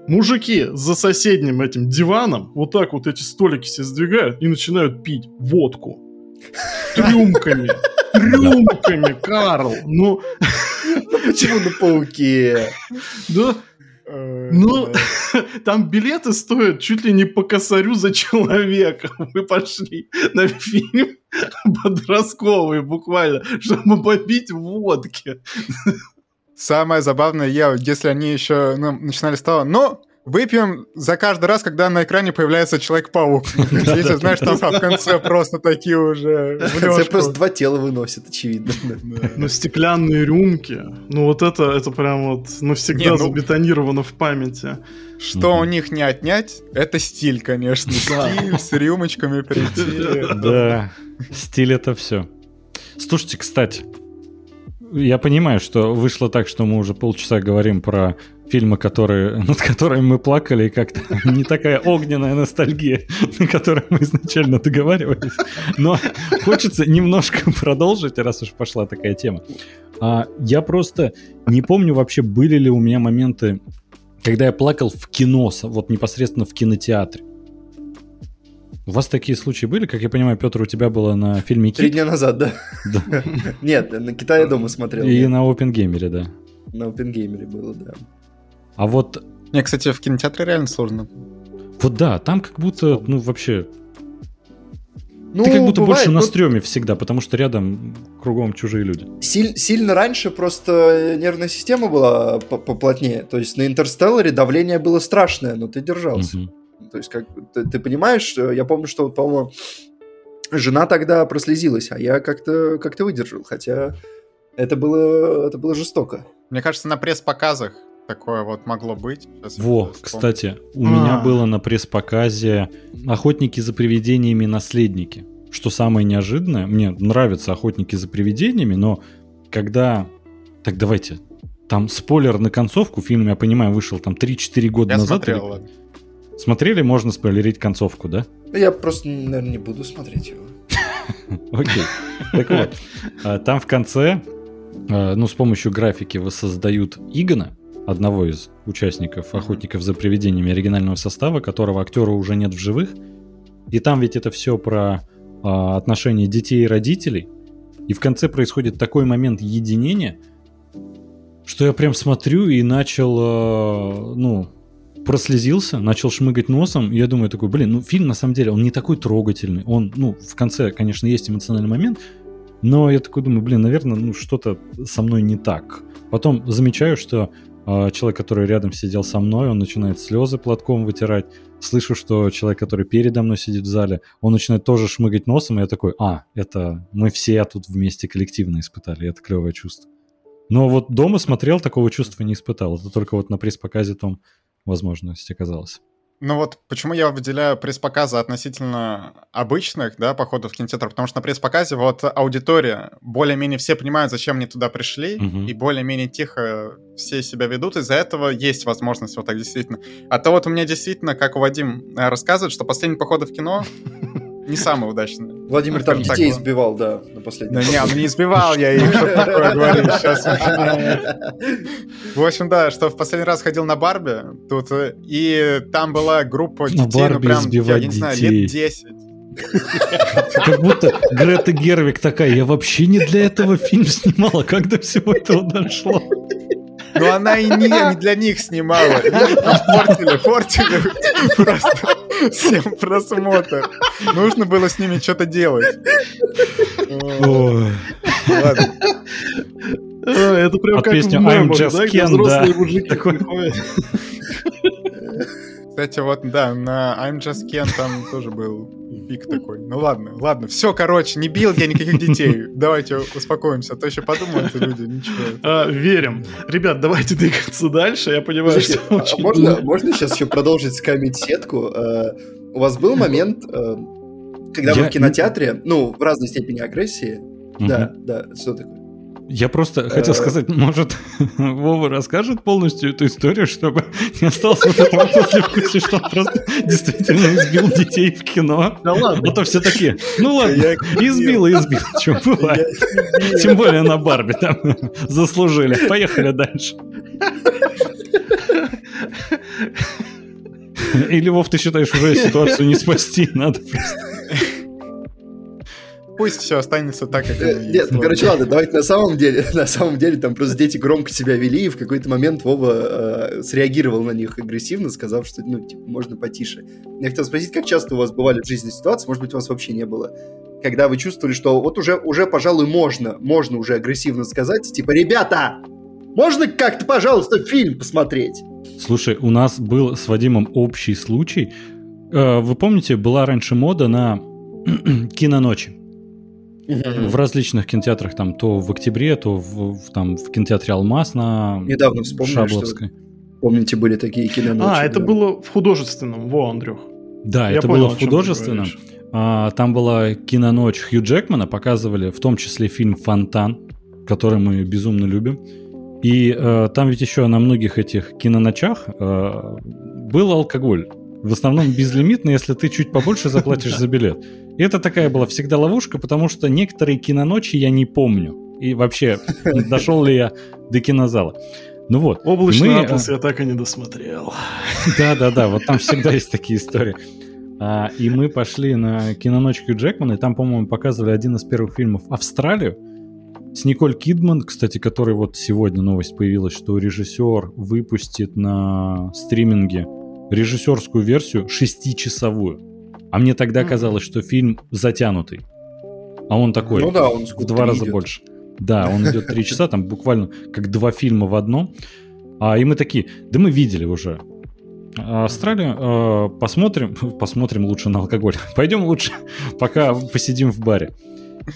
Мужики за соседним этим диваном вот так вот эти столики себе сдвигают и начинают пить водку. Трюмками. Трюмками, Карл. Ну, Почему на пауке? да, Ну, да. *laughs* там билеты стоят чуть ли не по косарю за человека. *laughs* Мы пошли на фильм *laughs* подростковый буквально, чтобы попить водки. Самое забавное, я, если они еще ну, начинали с того, ну, выпьем за каждый раз, когда на экране появляется Человек-паук. *laughs* Если знаешь, там в конце просто такие уже... в просто два тела выносят, очевидно. Ну, стеклянные рюмки. Ну, вот это, это прям вот навсегда ну- забетонировано в памяти. Что у них не отнять, это стиль, конечно. Стиль с рюмочками прийти. *laughs* Да, стиль это все. Слушайте, кстати, я понимаю, что вышло так, что мы уже полчаса говорим про фильмы, которые, *laughs* над которыми мы плакали, и как-то *laughs* не такая огненная ностальгия, *laughs* на которой мы изначально договаривались. Но хочется немножко продолжить, раз уж пошла такая тема. А, я просто не помню вообще, были ли у меня моменты, когда я плакал в кино, вот непосредственно в кинотеатре. У вас такие случаи были? Как я понимаю, Петр, у тебя было на фильме Три «Кит» дня назад, да? *laughs* Нет, на Китае дома смотрел. и на Опенгеймере, да. На Опенгеймере было, да. А вот, Не, кстати, в кинотеатре реально сложно. вот да, там как будто, ну вообще, Ну, ты как будто бывает, больше на ну, стреме всегда, потому что рядом кругом чужие люди. силь- сильно раньше просто нервная система была по- поплотнее. То есть на Интерстелларе давление было страшное, но ты держался. Мгм. То есть, как ты, ты понимаешь, я помню, что, по-моему, жена тогда прослезилась, а я как-то как выдержал, хотя это было, это было жестоко. Мне кажется, на пресс-показах такое вот могло быть. Сейчас Во, кстати, у А. меня было на пресс-показе «Охотники за привидениями. Наследники». Что самое неожиданное, мне нравятся «Охотники за привидениями», но когда... Так давайте, там спойлер на концовку, фильм, я понимаю, вышел там 3-4 года Я назад. смотрел, или-. Смотрели, можно спойлерить концовку, да? Я просто, наверное, не буду смотреть его. *laughs* Окей. Так вот, а, там в конце, а, ну, с помощью графики воссоздают Игона, одного из участников «Охотников за привидениями» оригинального состава, которого актера уже нет в живых. И там ведь это все про а, отношения детей и родителей. И в конце происходит такой момент единения, что я прям смотрю и начал, ну, прослезился, начал шмыгать носом, и я думаю такой, блин, ну фильм на самом деле, он не такой трогательный, он, ну, в конце, конечно, есть эмоциональный момент, но я такой думаю, блин, наверное, ну что-то со мной не так. Потом замечаю, что э, человек, который рядом сидел со мной, он начинает слезы платком вытирать. Слышу, что человек, который передо мной сидит в зале, он начинает тоже шмыгать носом, и я такой, а, это мы все тут вместе коллективно испытали, это клевое чувство. Но вот дома смотрел, такого чувства не испытал. Это только вот на пресс-показе том возможность оказалась. Ну вот почему я выделяю пресс-показы относительно обычных, да, походов в кинотеатр, потому что на пресс-показе вот аудитория, более-менее все понимают, зачем они туда пришли, угу. и более-менее тихо все себя ведут, из-за этого есть возможность вот так действительно. А то вот у меня действительно, как у Вадим рассказывает, что последний поход в кино не самое удачное. Владимир там детей избивал, да, на последнем. Да не, он не избивал я их, что такое говорю сейчас. В общем, да, что в последний раз ходил на Барби тут, э, и там была группа детей, ну прям, я не знаю, лет 10. Как будто Грета Гервик такая, я вообще не для этого фильм снимала, как до всего этого дошло. Но она и не, не для них снимала. Портили, портили просто всем просмотр. Нужно было с ними что-то делать. Ладно. А, это прям как в мемах, да, где взрослые мужики приходят. Кстати, вот, да, на I'm Just Ken там тоже был пик такой. Ну ладно, ладно, все, короче, не бил я никаких детей. Давайте успокоимся, а то еще подумают люди, ничего. А, верим. Ребят, давайте двигаться дальше, я понимаю, что... А можно, сейчас еще продолжить скамить сетку? А, у вас был момент, а, когда вы в кинотеатре, ну, в разной степени агрессии, да, да, что такое? Я просто хотел э. сказать, может, *laughs* Вова расскажет полностью эту историю, чтобы не осталось вот этого послевкусия, что он просто действительно избил детей в кино. Да ладно. А то все такие, ну ладно, избил и избил, что бывает. Тем более на Барби там заслужили. Поехали дальше. Или, Вов, ты считаешь, уже ситуацию не спасти, надо просто пусть все останется так, как оно Нет, ну, короче, ладно, давайте на самом деле, *laughs* на самом деле, там просто дети громко себя вели, и в какой-то момент Вова э, среагировал на них агрессивно, сказав, что, ну, типа, можно потише. Я хотел спросить, как часто у вас бывали в жизни ситуации, может быть, у вас вообще не было, когда вы чувствовали, что вот уже, уже, пожалуй, можно, можно уже агрессивно сказать, типа, ребята, можно как-то, пожалуйста, фильм посмотреть? Слушай, у нас был с Вадимом общий случай. Э, вы помните, была раньше мода на *clears throat* киноночи в различных кинотеатрах, там то в октябре, то в, в, там, в кинотеатре Алмаз на Недавно вспомнил, Шабловской. Что, помните, были такие киноночи. А, это да. было в художественном, во, Андрюх. Да, Я это понял, было в художественном. А, там была киноночь Хью Джекмана, показывали в том числе фильм «Фонтан», который мы безумно любим. И э, там ведь еще на многих этих киноночах э, был алкоголь. В основном безлимитный, если ты чуть побольше заплатишь *laughs* за билет. И это такая была всегда ловушка, потому что некоторые киноночи я не помню. И вообще, *laughs* дошел ли я до кинозала. Ну вот. Облачный мы... атлас я так и не досмотрел. *laughs* Да-да-да, вот там всегда есть такие истории. А, и мы пошли на киноночку Джекмана, и там, по-моему, показывали один из первых фильмов «Австралию», с Николь Кидман, кстати, который вот сегодня новость появилась, что режиссер выпустит на стриминге режиссерскую версию шестичасовую. А мне тогда казалось, что фильм затянутый. А он такой ну да, он в два раза идет. больше. Да, он идет три часа, там буквально как два фильма в одном. А, и мы такие, да мы видели уже. А Австралию э, посмотрим, *laughs* посмотрим лучше на алкоголь. *laughs* Пойдем лучше, *laughs* пока посидим в баре.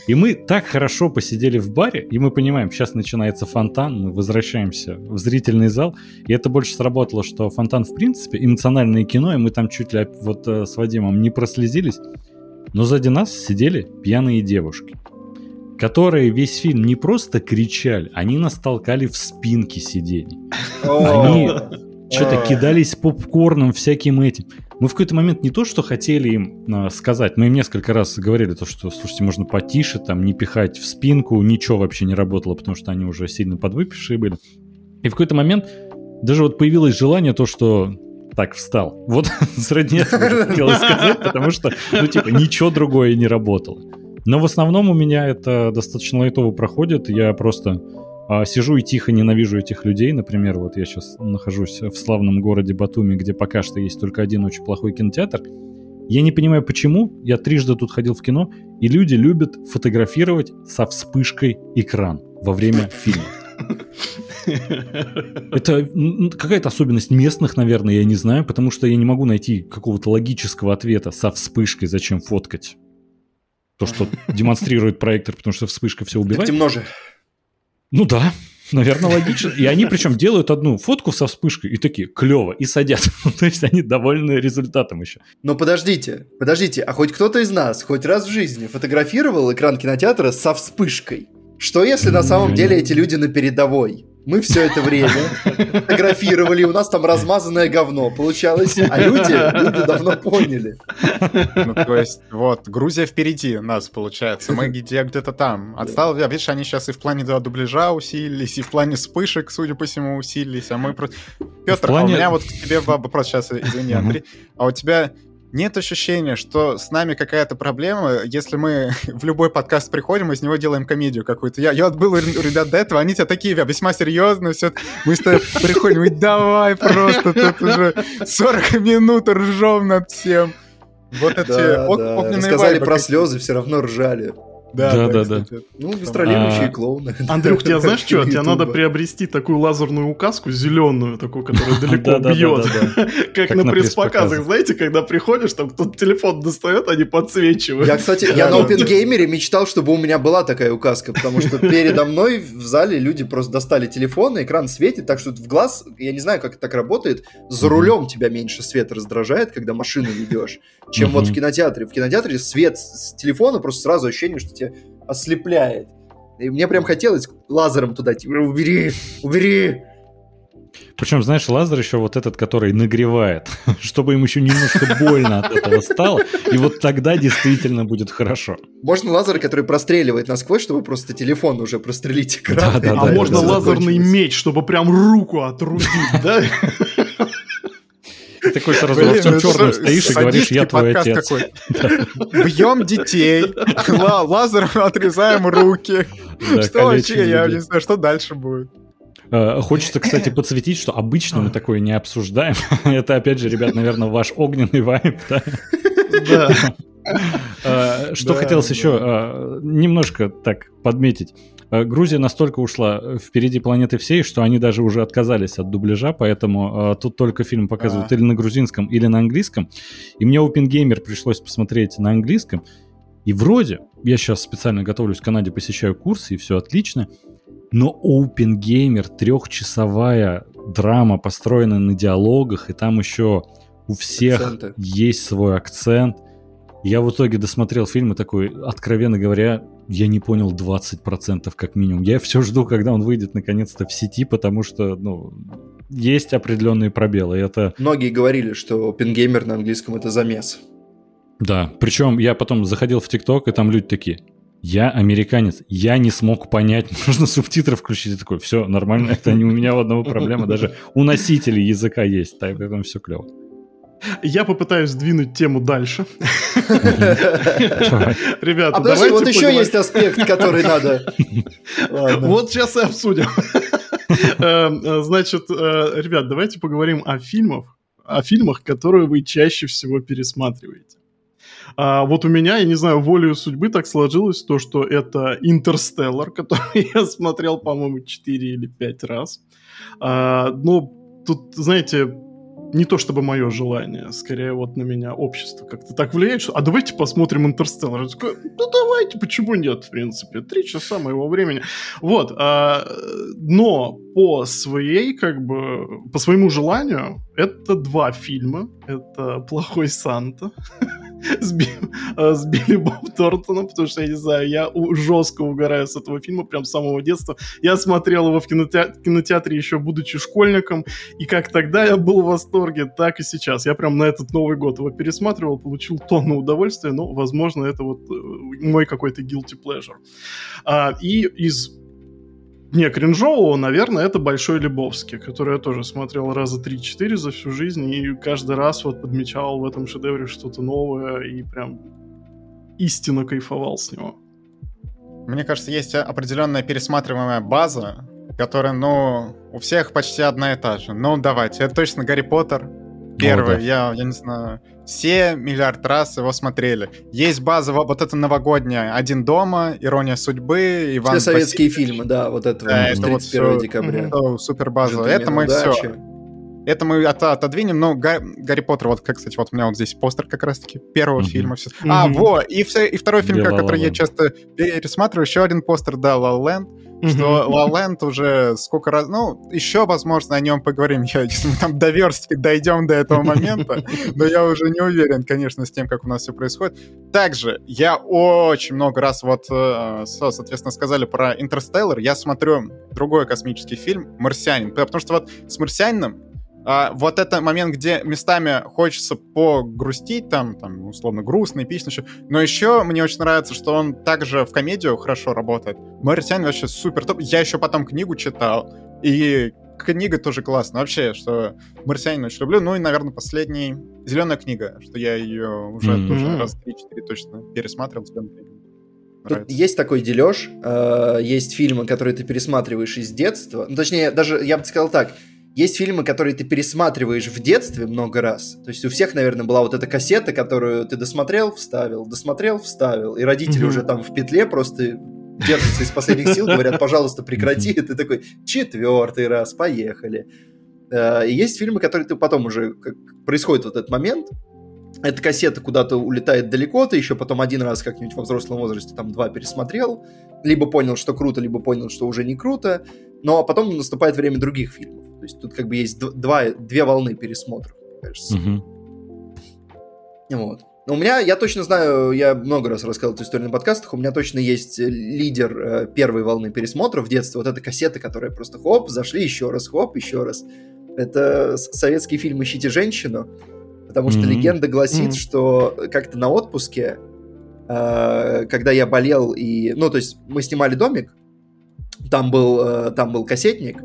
И мы так хорошо посидели в баре, и мы понимаем, сейчас начинается фонтан, мы возвращаемся в зрительный зал, и это больше сработало, что фонтан, в принципе, эмоциональное кино, и мы там чуть ли вот э, с Вадимом не прослезились, но сзади нас сидели пьяные девушки, которые весь фильм не просто кричали, они нас толкали в спинки сидений. Они что-то кидались попкорном всяким этим. Мы в какой-то момент не то, что хотели им э, сказать, мы им несколько раз говорили то, что, слушайте, можно потише, там, не пихать в спинку, ничего вообще не работало, потому что они уже сильно подвыпившие были. И в какой-то момент даже вот появилось желание то, что так встал. Вот *laughs* сродни хотелось сказать, потому что, ну, типа, ничего другое не работало. Но в основном у меня это достаточно лайтово проходит. Я просто а, сижу и тихо ненавижу этих людей. Например, вот я сейчас нахожусь в славном городе Батуми, где пока что есть только один очень плохой кинотеатр. Я не понимаю, почему. Я трижды тут ходил в кино, и люди любят фотографировать со вспышкой экран во время фильма. *laughs* Это какая-то особенность местных, наверное, я не знаю, потому что я не могу найти какого-то логического ответа со вспышкой, зачем фоткать то, что *laughs* демонстрирует проектор, потому что вспышка все убивает. темно же. Ну да, наверное, логично. И они причем делают одну фотку со вспышкой и такие, клево, и садят. *laughs* То есть они довольны результатом еще. Но подождите, подождите, а хоть кто-то из нас хоть раз в жизни фотографировал экран кинотеатра со вспышкой? Что если на самом деле эти люди на передовой? Мы все это время фотографировали, у нас там размазанное говно получалось, а люди, люди давно поняли. Ну, то есть, вот, Грузия впереди нас, получается, мы где, где-то там. Отстал, а видишь, они сейчас и в плане да, дубляжа усилились, и в плане вспышек, судя по всему, усилились, а мы просто... Петр, плане... а у меня вот к тебе вопрос сейчас, извини, Андрей, а у тебя нет ощущения, что с нами какая-то проблема, если мы *laughs* в любой подкаст приходим, из него делаем комедию какую-то. Я, я был у ребят до этого, они тебя такие весьма серьезные, все, мы с тобой приходим, и давай просто, тут уже 40 минут ржем над всем. Вот эти да, огненные да. Сказали про слезы, все равно ржали. Да, да, да. Ну, гастролирующие а... клоуны. *laughs* Андрюх, тебе знаешь что? Тебе надо приобрести такую лазерную указку, зеленую, такую, которая *laughs* далеко бьет. *laughs* Как на пресс-показах, знаете, когда приходишь, там кто-то телефон достает, они подсвечивают. Я, кстати, я на OpenGamer мечтал, чтобы у меня была такая указка, потому что передо мной в зале люди просто достали телефон, экран светит, так что в глаз, я не знаю, как это так работает, за рулем тебя меньше свет раздражает, когда машину ведешь, чем вот в кинотеатре. В кинотеатре свет с телефона просто сразу ощущение, что тебя ослепляет. И мне прям хотелось лазером туда, типа, убери, убери. Причем, знаешь, лазер еще вот этот, который нагревает, *laughs* чтобы им еще немножко больно от этого стало, и вот тогда действительно будет хорошо. Можно лазер, который простреливает насквозь, чтобы просто телефон уже прострелить экран. Да, да, а да, можно лазерный меч, чтобы прям руку отрубить, да? *laughs* Ты такой сразу во всем черном стоишь и говоришь, я твой отец. *laughs* Бьем детей, лазером *laughs* отрезаем руки. Что вообще, я не знаю, что дальше будет. Э, хочется, кстати, *clears throat* подсветить, что обычно мы такое не обсуждаем. *laughs* Это, опять же, ребят, наверное, ваш огненный вайп, да? Да. Э, что хотелось еще немножко так подметить. Э, Грузия настолько ушла э, впереди планеты всей, что они даже уже отказались от дубляжа, поэтому э, тут только фильм показывают а. или на грузинском, или на английском. И мне OpenGamer пришлось посмотреть на английском. И вроде, я сейчас специально готовлюсь в Канаде, посещаю курсы, и все отлично, но OpenGamer трехчасовая драма, построенная на диалогах, и там еще у всех Акценты. есть свой акцент. Я в итоге досмотрел фильм и такой, откровенно говоря, я не понял 20% как минимум. Я все жду, когда он выйдет наконец-то в сети, потому что, ну, есть определенные пробелы. Это... Многие говорили, что OpenGamer на английском это замес. Да, причем я потом заходил в ТикТок, и там люди такие, я американец, я не смог понять, *laughs* нужно субтитры включить. Я такой, все, нормально, это не у меня одного проблема, даже у носителей языка есть, поэтому все клево. Я попытаюсь сдвинуть тему дальше. Ребята, а подожди, вот еще есть аспект, который надо... Вот сейчас и обсудим. Э, значит, э, ребят, давайте поговорим о фильмах, о фильмах, которые вы чаще всего пересматриваете. А вот у меня, я не знаю, волею судьбы так сложилось то, что это «Интерстеллар», который *laughs* я смотрел, по-моему, 4 или 5 раз. А, но тут, знаете, не то чтобы мое желание, скорее вот на меня общество как-то так влияет, что а давайте посмотрим Интерстеллар. Я такой, ну давайте, почему нет, в принципе, три часа моего времени. Вот, а, но по своей, как бы, по своему желанию, это два фильма. Это «Плохой Санта», *laughs* *laughs* с, Би, э, с Билли Боб Тортоном, потому что, я не знаю, я жестко угораю с этого фильма прям с самого детства. Я смотрел его в кинотеатре, кинотеатре еще будучи школьником, и как тогда я был в восторге, так и сейчас. Я прям на этот Новый год его пересматривал, получил тонну удовольствия, но, возможно, это вот э, мой какой-то guilty pleasure. А, и из не, кринжового, наверное, это Большой Лебовский, который я тоже смотрел раза 3-4 за всю жизнь, и каждый раз вот подмечал в этом шедевре что-то новое, и прям истинно кайфовал с него. Мне кажется, есть определенная пересматриваемая база, которая, ну, у всех почти одна и та же. Ну, давайте, это точно Гарри Поттер, Первый, О, да. я, я не знаю, все миллиард раз его смотрели. Есть база, вот это новогодняя, «Один дома», «Ирония судьбы», Иван Все советские Васильевич. фильмы, да, вот это, да, это 31 вот все, декабря. Все, супер база. Это мы удачи. все. Это мы от, отодвинем, но Га, Гарри Поттер, вот, как, кстати, вот у меня вот здесь постер как раз-таки первого mm-hmm. фильма. Все. Mm-hmm. А, во, и, все, и второй фильм, yeah, который я часто пересматриваю, еще один постер, да, «Ла Ленд» что La Land уже сколько раз... Ну, еще, возможно, о нем поговорим, я, если мы там до верстки дойдем до этого момента, но я уже не уверен, конечно, с тем, как у нас все происходит. Также я очень много раз, вот, э, соответственно, сказали про Интерстеллар, я смотрю другой космический фильм «Марсианин», потому что вот с «Марсианином» А, вот это момент, где местами хочется погрустить, там, там условно, грустно, эпично, но еще мне очень нравится, что он также в комедию хорошо работает. Марсианин вообще супер топ. Я еще потом книгу читал, и книга тоже классная. Вообще, что Марсианин очень люблю. Ну и, наверное, последний «Зеленая книга», что я ее уже mm-hmm. тоже раз 3-4 точно пересматривал. Тут есть такой дележ, э, есть фильмы, которые ты пересматриваешь из детства. Ну, точнее, даже я бы сказал так, есть фильмы, которые ты пересматриваешь в детстве много раз. То есть у всех, наверное, была вот эта кассета, которую ты досмотрел, вставил, досмотрел, вставил. И родители mm-hmm. уже там в петле просто держатся из последних сил, говорят, пожалуйста, прекрати. И ты такой, четвертый раз, поехали. Э, и есть фильмы, которые ты потом уже, происходит вот этот момент, эта кассета куда-то улетает далеко, ты еще потом один раз как-нибудь во взрослом возрасте там два пересмотрел, либо понял, что круто, либо понял, что уже не круто, но потом наступает время других фильмов. То есть тут как бы есть два, две волны пересмотров, кажется. Угу. Вот. Но у меня, я точно знаю, я много раз рассказывал эту историю на подкастах, у меня точно есть лидер э, первой волны пересмотров в детстве, вот эта кассета, которая просто хоп, зашли еще раз, хоп, еще раз. Это советский фильм «Ищите женщину», потому что mm-hmm. легенда гласит, mm-hmm. что как-то на отпуске, э, когда я болел и... Ну, то есть мы снимали домик, там был, э, там был кассетник,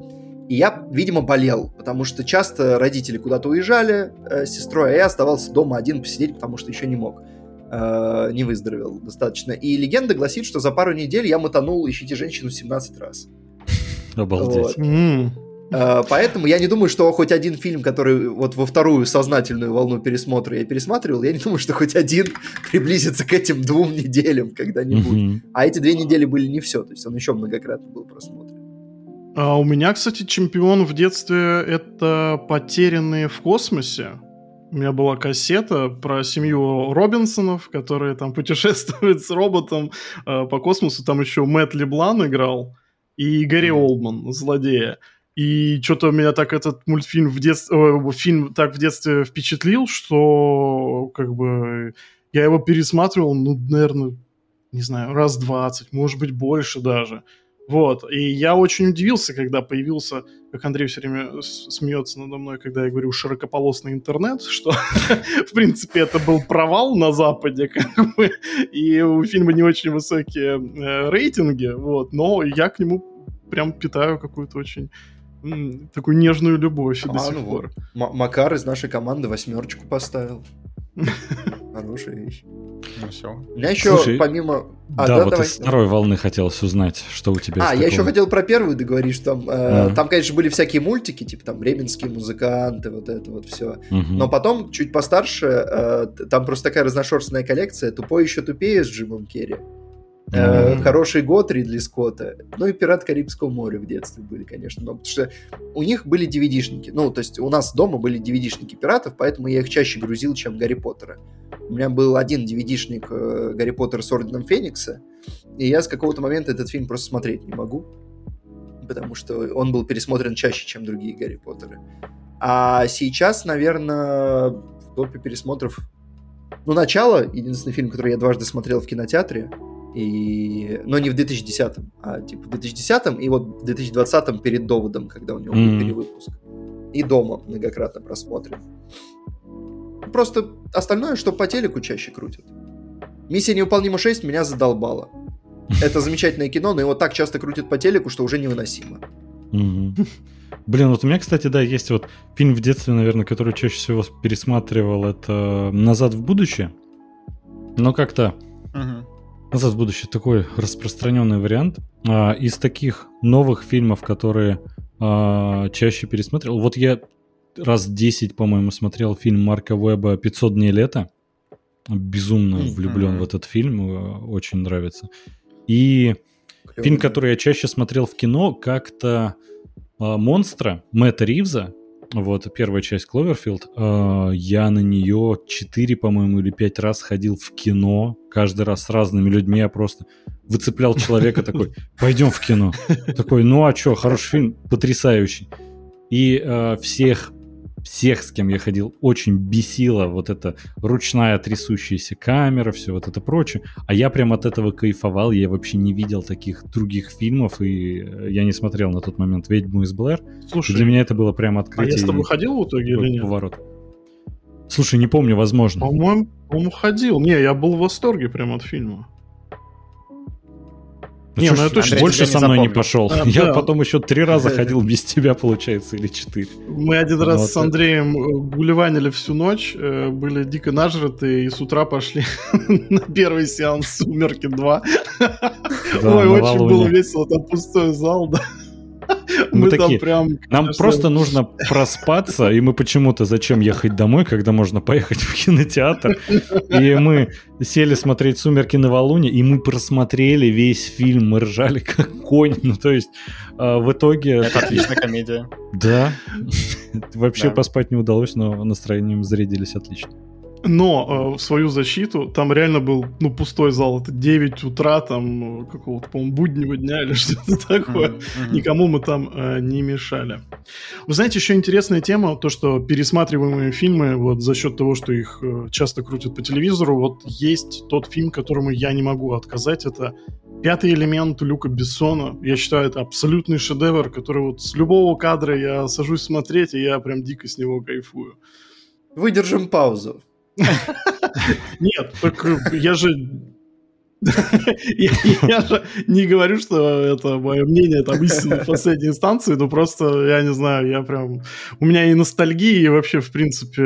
и я, видимо, болел, потому что часто родители куда-то уезжали э, с сестрой, а я оставался дома один посидеть, потому что еще не мог. Э, не выздоровел достаточно. И легенда гласит, что за пару недель я мотанул «Ищите женщину» 17 раз. Обалдеть. Вот. Э, поэтому я не думаю, что хоть один фильм, который вот во вторую сознательную волну пересмотра я пересматривал, я не думаю, что хоть один приблизится к этим двум неделям когда-нибудь. А эти две недели были не все, то есть он еще многократно был просмотрен. А у меня, кстати, чемпион в детстве это «Потерянные в космосе». У меня была кассета про семью Робинсонов, которые там путешествуют с роботом э, по космосу. Там еще Мэтт Леблан играл и Гарри Олдман, злодея. И что-то меня так этот мультфильм в детстве, э, фильм так в детстве впечатлил, что как бы я его пересматривал, ну, наверное, не знаю, раз двадцать, может быть, больше даже. Вот, и я очень удивился, когда появился, как Андрей все время смеется надо мной, когда я говорю широкополосный интернет, что, *laughs* в принципе, это был провал на Западе, как бы, и у фильма не очень высокие э, рейтинги, вот, но я к нему прям питаю какую-то очень такую нежную любовь а, до сих ну пор. Вот. Макар из нашей команды восьмерочку поставил. *laughs* Хорошая вещь. Ну все. У меня еще Слушай, помимо... А, да, да, вот давай, из второй волны хотелось узнать, что у тебя А, я еще хотел про первую договорить, что там, э, там, конечно, были всякие мультики, типа там «Бременские музыканты», вот это вот все. Но потом, чуть постарше, э, там просто такая разношерстная коллекция «Тупой еще тупее» с Джимом Керри. Э, хороший год Ридли Скотта. Ну и «Пират Карибского моря» в детстве были, конечно, много. Потому что у них были DVD-шники. Ну, то есть у нас дома были DVD-шники пиратов, поэтому я их чаще грузил, чем Гарри Поттера. У меня был один DVD-шник э, Гарри Поттера с Орденом Феникса, и я с какого-то момента этот фильм просто смотреть не могу, потому что он был пересмотрен чаще, чем другие Гарри Поттеры. А сейчас, наверное, в топе пересмотров Ну, «Начало» — единственный фильм, который я дважды смотрел в кинотеатре, и... но не в 2010, а типа в 2010 и вот в 2020 перед «Доводом», когда у него mm-hmm. был перевыпуск. И дома многократно просмотрен. Просто остальное, что по телеку чаще крутят. «Миссия невыполнима 6» меня задолбала. Это замечательное кино, но его так часто крутят по телеку, что уже невыносимо. Блин, вот у меня, кстати, да, есть вот фильм в детстве, наверное, который чаще всего пересматривал, это «Назад в будущее». Но как-то «Назад в будущее» такой распространенный вариант. А, из таких новых фильмов, которые а, чаще пересматривал, вот я раз 10, по-моему, смотрел фильм Марка Веба «500 дней лета». Безумно влюблен в этот фильм, э, очень нравится. И фильм, который я чаще смотрел в кино, как-то э, «Монстра» Мэтта Ривза, вот первая часть Кловерфилд, э, я на нее 4, по-моему, или 5 раз ходил в кино, каждый раз с разными людьми, я просто выцеплял человека такой, пойдем в кино. Такой, ну а что, хороший фильм, потрясающий. И э, всех всех, с кем я ходил, очень бесила вот эта ручная трясущаяся камера, все вот это прочее. А я прям от этого кайфовал, я вообще не видел таких других фильмов, и э, я не смотрел на тот момент «Ведьму из Блэр». Слушай, и для меня это было прям открытие. А я с тобой ходил в итоге или нет? Поворот. Слушай, не помню, возможно. По-моему, по-моему, ходил. Не, я был в восторге прям от фильма. Ну, не, ну я точно больше со мной не пошел. А, я да. потом еще три раза ходил без тебя, получается, или четыре. Мы один раз вот. с Андреем э, гулеванили всю ночь, э, были дико нажраты, и с утра пошли *laughs* на первый сеанс «Сумерки 2». Ой, очень было весело, там пустой зал, да. Мы, мы такие, прям, нам конечно... просто нужно проспаться, и мы почему-то зачем ехать домой, когда можно поехать в кинотеатр. И мы сели смотреть «Сумерки на Валуне», и мы просмотрели весь фильм, мы ржали как конь. Ну, то есть, э, в итоге... Это отличная комедия. Да. *laughs* Вообще поспать не удалось, но настроением зарядились отлично. Но э, в свою защиту там реально был ну, пустой зал. Это 9 утра, там какого-то, по-моему, буднего дня или *laughs* что-то такое. Mm-hmm. Никому мы там э, не мешали. Вы знаете, еще интересная тема, то, что пересматриваемые фильмы, вот за счет того, что их э, часто крутят по телевизору, вот есть тот фильм, которому я не могу отказать, это Пятый элемент Люка Бессона. Я считаю, это абсолютный шедевр, который вот с любого кадра я сажусь смотреть, и я прям дико с него кайфую. Выдержим паузу. Нет, я же я, же не говорю, что это мое мнение там истина в последней инстанции, но просто, я не знаю, я прям... У меня и ностальгия, и вообще, в принципе,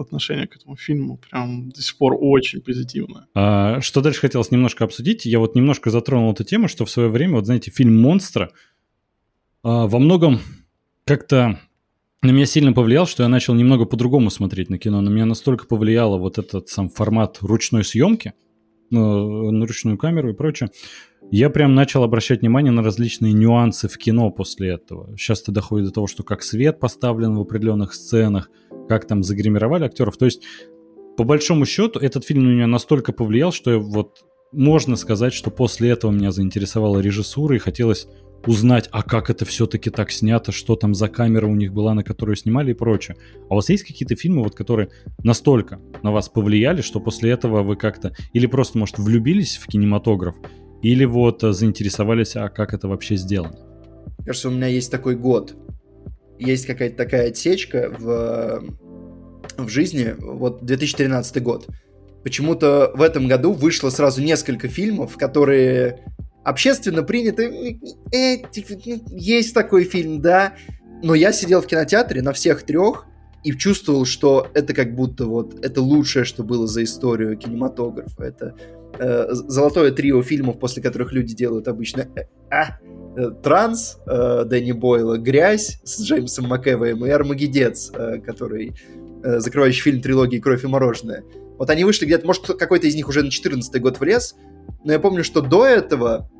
отношение к этому фильму прям до сих пор очень позитивное. А, что дальше хотелось немножко обсудить? Я вот немножко затронул эту тему, что в свое время, вот знаете, фильм «Монстра» а, во многом как-то на меня сильно повлиял, что я начал немного по-другому смотреть на кино. На меня настолько повлияло вот этот сам формат ручной съемки, ну, на ручную камеру и прочее. Я прям начал обращать внимание на различные нюансы в кино после этого. Сейчас это доходит до того, что как свет поставлен в определенных сценах, как там загримировали актеров. То есть, по большому счету, этот фильм на меня настолько повлиял, что вот можно сказать, что после этого меня заинтересовала режиссура и хотелось узнать, а как это все-таки так снято, что там за камера у них была, на которую снимали и прочее. А у вас есть какие-то фильмы, вот, которые настолько на вас повлияли, что после этого вы как-то или просто, может, влюбились в кинематограф, или вот э, заинтересовались, а как это вообще сделано? Кажется, у меня есть такой год. Есть какая-то такая отсечка в, в жизни, вот 2013 год. Почему-то в этом году вышло сразу несколько фильмов, которые общественно принято, э, типа, ну, есть такой фильм, да, но я сидел в кинотеатре на всех трех и чувствовал, что это как будто вот это лучшее, что было за историю кинематографа. Это э, золотое трио фильмов, после которых люди делают обычно э, а, э, Транс э, Дэнни Бойла, Грязь с Джеймсом Макэвоем и Армагедец, э, который э, закрывающий фильм трилогии Кровь и мороженое. Вот они вышли где-то, может, какой-то из них уже на 14 год влез, но я помню, что до этого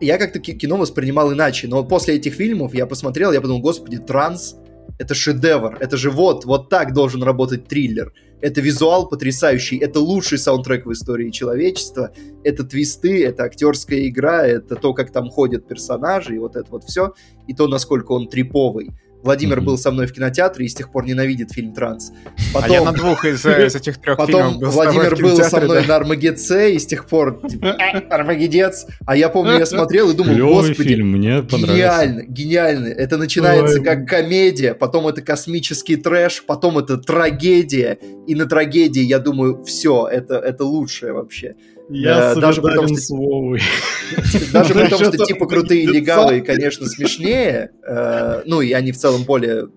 я как-то кино воспринимал иначе, но после этих фильмов я посмотрел, я подумал, господи, транс, это шедевр, это же вот, вот так должен работать триллер. Это визуал потрясающий, это лучший саундтрек в истории человечества, это твисты, это актерская игра, это то, как там ходят персонажи, и вот это вот все, и то, насколько он триповый. Владимир Мгм. был со мной в кинотеатре и с тех пор ненавидит фильм «Транс». А я на двух из, э, из этих трех Потом фильмов был Владимир был со мной да. на Армагедце, и с тех пор типа, «Э, Армагедец. А я помню, я смотрел и думал, Клевый господи, фильм, мне гениально, гениально. Это начинается Ой. как комедия, потом это космический трэш, потом это трагедия. И на трагедии, я думаю, все, это, это лучшее вообще. Я Да, даже солидарен что- с Вовой. *laughs* Даже при том, что типа крутые легавые, конечно, смешнее, э, ну и они в целом более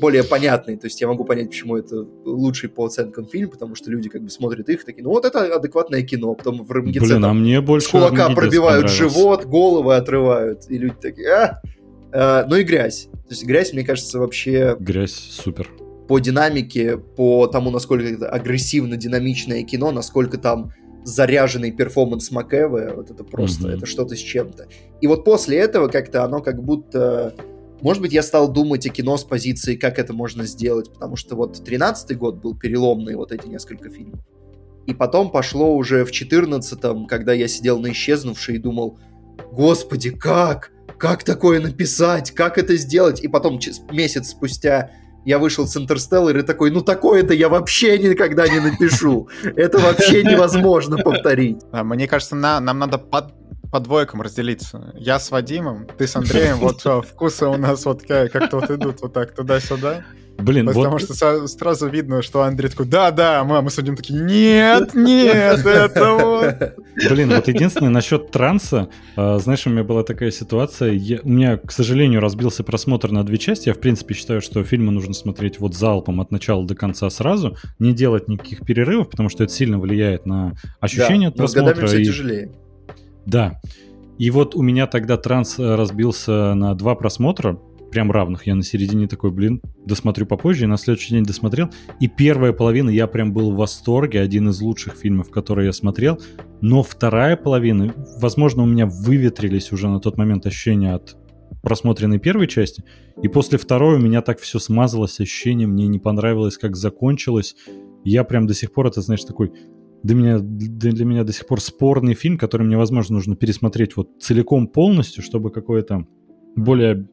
более понятные, то есть я могу понять, почему это лучший по оценкам фильм, потому что люди как бы смотрят их такие, ну вот это адекватное кино, потом в Армагеддце Блин, а мне с больше кулака Армагеддец пробивают живот, головы отрывают, и люди такие, а! Э, Ну и грязь. То есть грязь, мне кажется, вообще Грязь, супер. по динамике, по тому, насколько это агрессивно динамичное кино, насколько там заряженный перформанс Макэвы, вот это просто, Мгм. это что-то с чем-то. И вот после этого как-то оно как будто... Может быть, я стал думать о кино с позиции, как это можно сделать, потому что вот 13-й год был переломный, вот эти несколько фильмов. И потом пошло уже в 14-м, когда я сидел на исчезнувшей и думал, господи, как? Как такое написать? Как это сделать? И потом месяц спустя я вышел с Интерстеллар и такой, ну такое-то я вообще никогда не напишу. Это вообще невозможно повторить. Мне кажется, на- нам надо под, по двойкам разделиться. Я с Вадимом, ты с Андреем. Вот а, вкусы у нас вот ка- как-то вот идут вот так туда-сюда. Блин, Потому вот что сразу видно, что Андрей такой, да-да, мы, мы судим такие, нет, нет, это вот. Блин, вот единственное, насчет транса, а, знаешь, у меня была такая ситуация, я- у меня, к сожалению, разбился просмотр на две части, я, в принципе, считаю, что фильмы нужно смотреть вот залпом от начала до конца сразу, не делать никаких перерывов, потому что это сильно влияет на ощущение от Да, но с годами просмотра. все и- тяжелее. Да. И вот у меня тогда транс э, разбился на два просмотра, прям равных. Я на середине такой, блин, досмотрю попозже, и на следующий день досмотрел. И первая половина я прям был в восторге, один из лучших фильмов, которые я смотрел. Но вторая половина, возможно, у меня выветрились уже на тот момент ощущения от просмотренной первой части. И после второй у меня так все смазалось ощущение, мне не понравилось, как закончилось. Я прям до сих пор, это, знаешь, такой для меня, для, меня до сих пор спорный фильм, который мне, возможно, нужно пересмотреть вот целиком полностью, чтобы какое-то более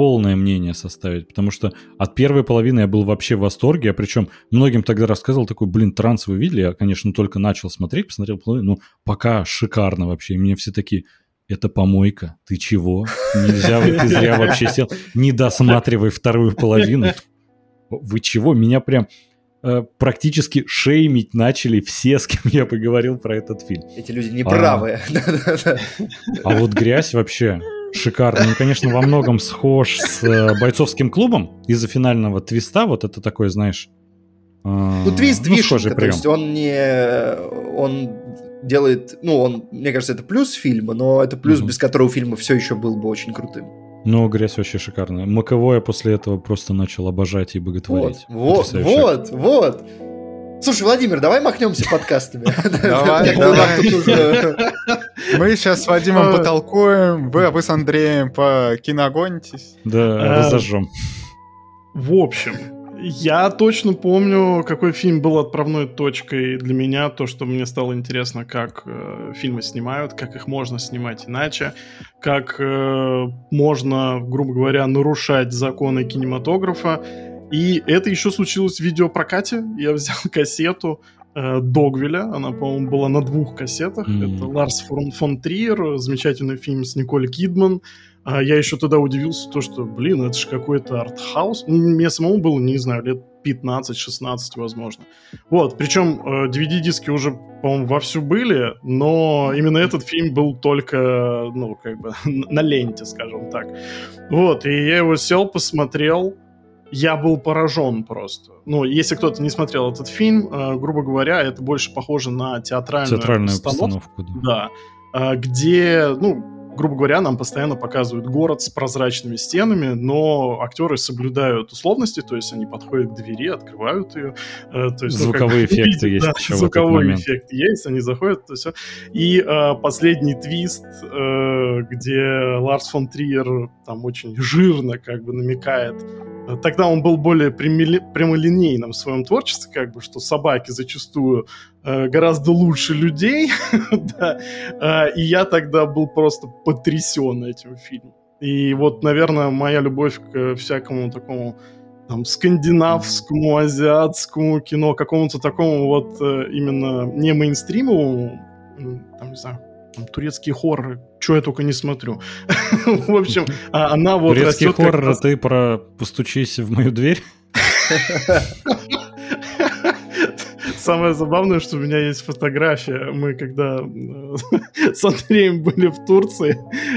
полное мнение составить, потому что от первой половины я был вообще в восторге, я причем многим тогда рассказывал такой, блин, транс вы видели? Я, конечно, только начал смотреть, посмотрел половину, ну, пока шикарно вообще, и мне все такие, это помойка, ты чего? Нельзя, ты зря вообще сел, не досматривай вторую половину. Вы чего? Меня прям э, практически шеймить начали все, с кем я поговорил про этот фильм. Эти люди неправые. Да-да-да. А вот грязь вообще шикарно. Он, конечно, во многом схож с э, бойцовским клубом из-за финального твиста. Вот это такой, знаешь... э, Ну, твист ну, вишенка, то есть он не... Он делает... Ну, он, мне кажется, это плюс фильма, но это плюс, Мгм. без которого фильм все еще был бы очень крутым. Но грязь вообще шикарная. Маковой я после этого просто начал обожать и Вот, боготворить. вот, Потрясающе. вот, вот. Слушай, Владимир, давай махнемся подкастами. *laughs* Давай, давай. Мы сейчас с Вадимом потолкуем, вы, а вы с Андреем по киногонитесь. Да, разожжем. В общем, я точно помню, какой фильм был отправной точкой для меня, то, что мне стало интересно, как э, фильмы снимают, как их можно снимать иначе, как э, можно, грубо говоря, нарушать законы кинематографа. И это еще случилось в видеопрокате. Я взял *laughs* кассету э, Догвиля, она, по-моему, была на двух кассетах. Мгм. Это Ларс фон, фон Триер, замечательный фильм с Николь Кидман. А я еще тогда удивился, то, что, блин, это же какой-то артхаус. Ну, Мне самому было, не знаю, лет 15-16, возможно. Вот, причем э, DVD-диски уже, по-моему, вовсю были, но именно этот фильм был только, ну, как бы, *laughs* на ленте, скажем так. Вот, и я его сел, посмотрел, я был поражен просто. Ну, если кто-то не смотрел этот фильм, э, грубо говоря, это больше похоже на театральную, Театральную постановку. да. Да. А, Где, ну, грубо говоря, нам постоянно показывают город с прозрачными стенами, но актеры соблюдают условности, то есть они подходят к двери, открывают ее. э, То есть, ну, как Звуковые эффекты есть да, еще Звуковой эффект есть, они заходят, то все. И э, последний твист, э, где Ларс фон Триер там очень жирно как бы намекает Э, Тогда он был более прямолинейным в своем творчестве, как бы, что собаки зачастую гораздо лучше людей, *laughs* да. Э, и я тогда был просто потрясен этим фильмом. И вот, наверное, моя любовь к всякому такому там, скандинавскому, азиатскому кино, какому-то такому вот э, именно не мейнстримовому, там, не знаю, там, турецкие хорроры, что я только не смотрю. *laughs* В общем, а она вот Турецкий хоррор, ты про «Постучись в мою дверь»? *laughs* Самое забавное, что у меня есть фотография. Мы когда э, *laughs* с Андреем были в Турции,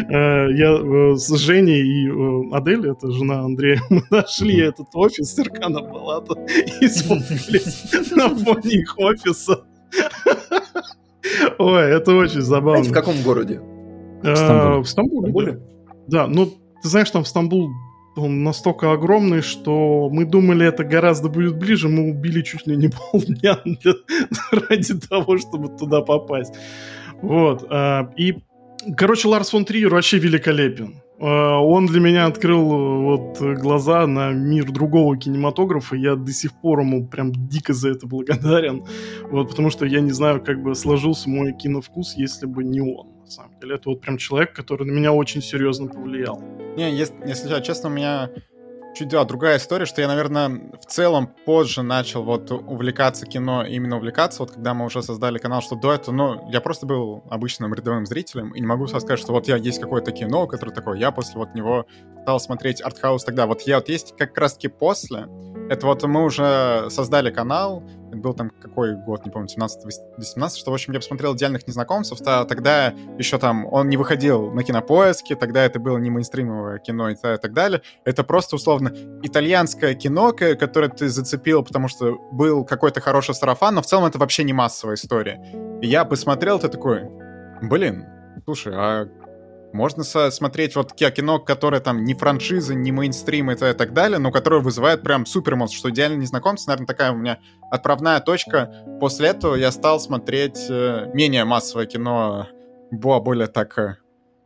э, я э, с Женей и Адель, это жена Андрея, *laughs* мы нашли этот офис Серкана Палата *laughs* и сфоткались на фоне их офиса. Ой, это очень забавно. В каком городе? В Стамбуле. В Стамбуле, да. Ну, ты знаешь, там в Стамбул он настолько огромный, что мы думали, это гораздо будет ближе. Мы убили чуть ли не полдня *laughs* для, ради того, чтобы туда попасть. Вот. А, и, короче, Ларс фон Триер вообще великолепен. А, он для меня открыл вот глаза на мир другого кинематографа. Я до сих пор ему прям дико за это благодарен. Вот, потому что я не знаю, как бы сложился мой киновкус, если бы не он самом деле. Это вот прям человек, который на меня очень серьезно повлиял. Не, если, если честно, у меня чуть да, другая история, что я, наверное, в целом позже начал вот увлекаться кино, именно увлекаться, вот когда мы уже создали канал, что до этого, ну, я просто был обычным рядовым зрителем, и не могу сказать, что вот я есть какое-то кино, которое такое, я после вот него стал смотреть артхаус тогда. Вот я вот есть как раз-таки после, это вот мы уже создали канал, был там какой год, не помню, 17-18, что, в общем, я посмотрел «Идеальных незнакомцев», то тогда еще там он не выходил на кинопоиске, тогда это было не мейнстримовое кино и так далее. Это просто, условно, итальянское кино, которое ты зацепил, потому что был какой-то хороший сарафан, но в целом это вообще не массовая история. И я посмотрел, ты такой, блин, слушай, а можно смотреть вот кино, которое там не франшиза, не мейнстрим и так далее, но которое вызывает прям супер эмоции, что идеально незнакомцы, наверное, такая у меня отправная точка. После этого я стал смотреть э, менее массовое кино, более так э,